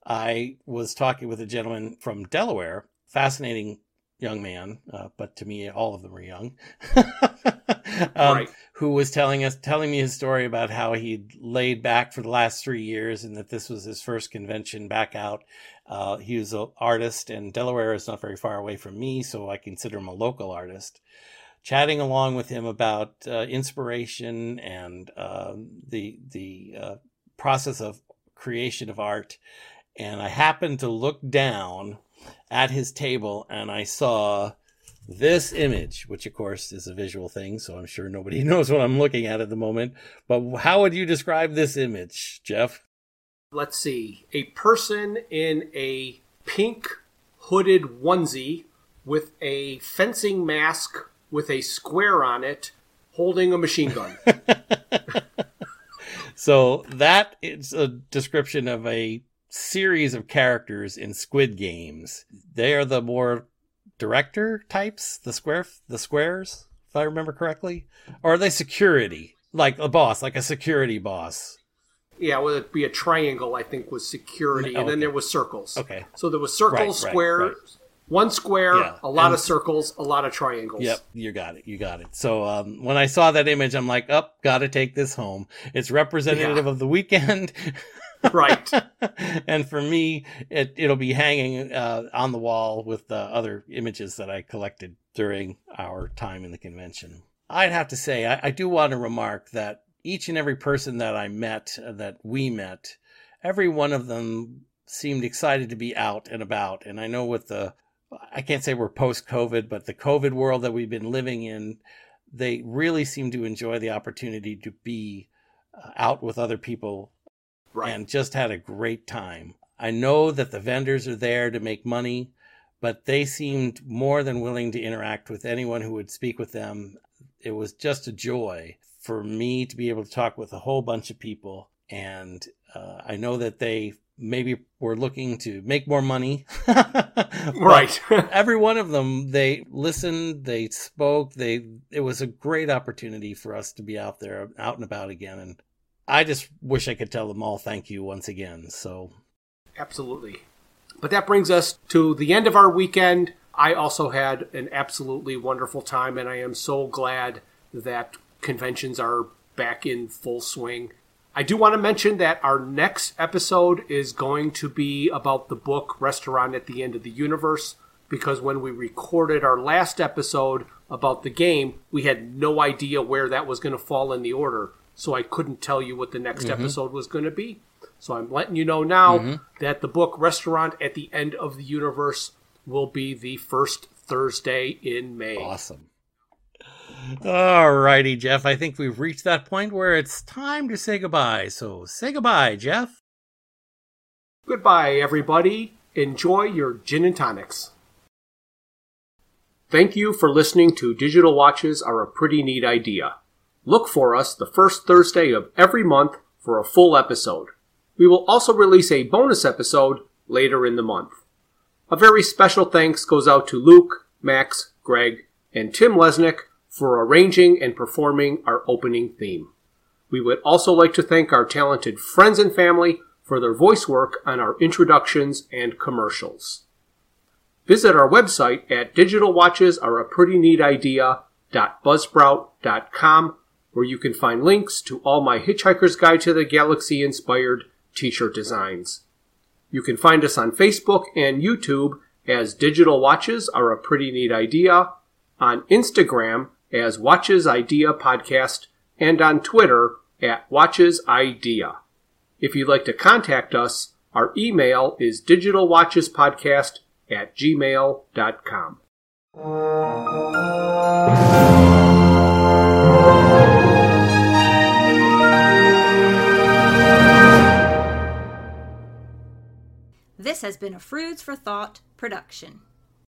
B: I was talking with a gentleman from Delaware, fascinating young man, uh, but to me, all of them are young, um, right. who was telling us, telling me his story about how he'd laid back for the last three years and that this was his first convention back out. Uh, he was an artist, and Delaware is not very far away from me, so I consider him a local artist chatting along with him about uh, inspiration and uh, the the uh, process of creation of art. And I happened to look down at his table and I saw this image, which of course is a visual thing, so I'm sure nobody knows what I'm looking at at the moment. But how would you describe this image, Jeff?
A: Let's see. A person in a pink hooded onesie with a fencing mask with a square on it holding a machine gun.
B: so that is a description of a series of characters in Squid Games. They are the more director types, the square the squares, if I remember correctly. Or are they security? Like a boss, like a security boss.
A: Yeah, would it be a triangle? I think was security, and then there was circles.
B: Okay,
A: so there was circles, right, squares, right, right. One square, yeah. a lot and, of circles, a lot of triangles.
B: Yep, you got it. You got it. So um, when I saw that image, I'm like, up, oh, got to take this home. It's representative yeah. of the weekend.
A: right.
B: and for me, it, it'll be hanging uh, on the wall with the other images that I collected during our time in the convention. I'd have to say, I, I do want to remark that each and every person that I met, uh, that we met, every one of them seemed excited to be out and about. And I know with the I can't say we're post COVID, but the COVID world that we've been living in, they really seem to enjoy the opportunity to be uh, out with other people right. and just had a great time. I know that the vendors are there to make money, but they seemed more than willing to interact with anyone who would speak with them. It was just a joy for me to be able to talk with a whole bunch of people. And uh, I know that they maybe were looking to make more money.
A: right.
B: every one of them, they listened, they spoke, they it was a great opportunity for us to be out there, out and about again. And I just wish I could tell them all thank you once again. So
A: Absolutely. But that brings us to the end of our weekend. I also had an absolutely wonderful time, and I am so glad that conventions are back in full swing. I do want to mention that our next episode is going to be about the book Restaurant at the End of the Universe because when we recorded our last episode about the game, we had no idea where that was going to fall in the order. So I couldn't tell you what the next mm-hmm. episode was going to be. So I'm letting you know now mm-hmm. that the book Restaurant at the End of the Universe will be the first Thursday in May.
B: Awesome. All righty, Jeff. I think we've reached that point where it's time to say goodbye. So say goodbye, Jeff.
A: Goodbye, everybody. Enjoy your gin and tonics. Thank you for listening to Digital Watches Are a Pretty Neat Idea. Look for us the first Thursday of every month for a full episode. We will also release a bonus episode later in the month. A very special thanks goes out to Luke, Max, Greg, and Tim Lesnick for arranging and performing our opening theme. We would also like to thank our talented friends and family for their voice work on our introductions and commercials. Visit our website at digitalwatchesareaprettyneatidea.buzzsprout.com where you can find links to all my Hitchhiker's Guide to the Galaxy inspired t-shirt designs. You can find us on Facebook and YouTube as Digital Watches Are a Pretty Neat Idea, on Instagram as Watches Idea Podcast, and on Twitter at Watches Idea. If you'd like to contact us, our email is digitalwatchespodcast at gmail.com.
C: This has been a Froods for Thought production.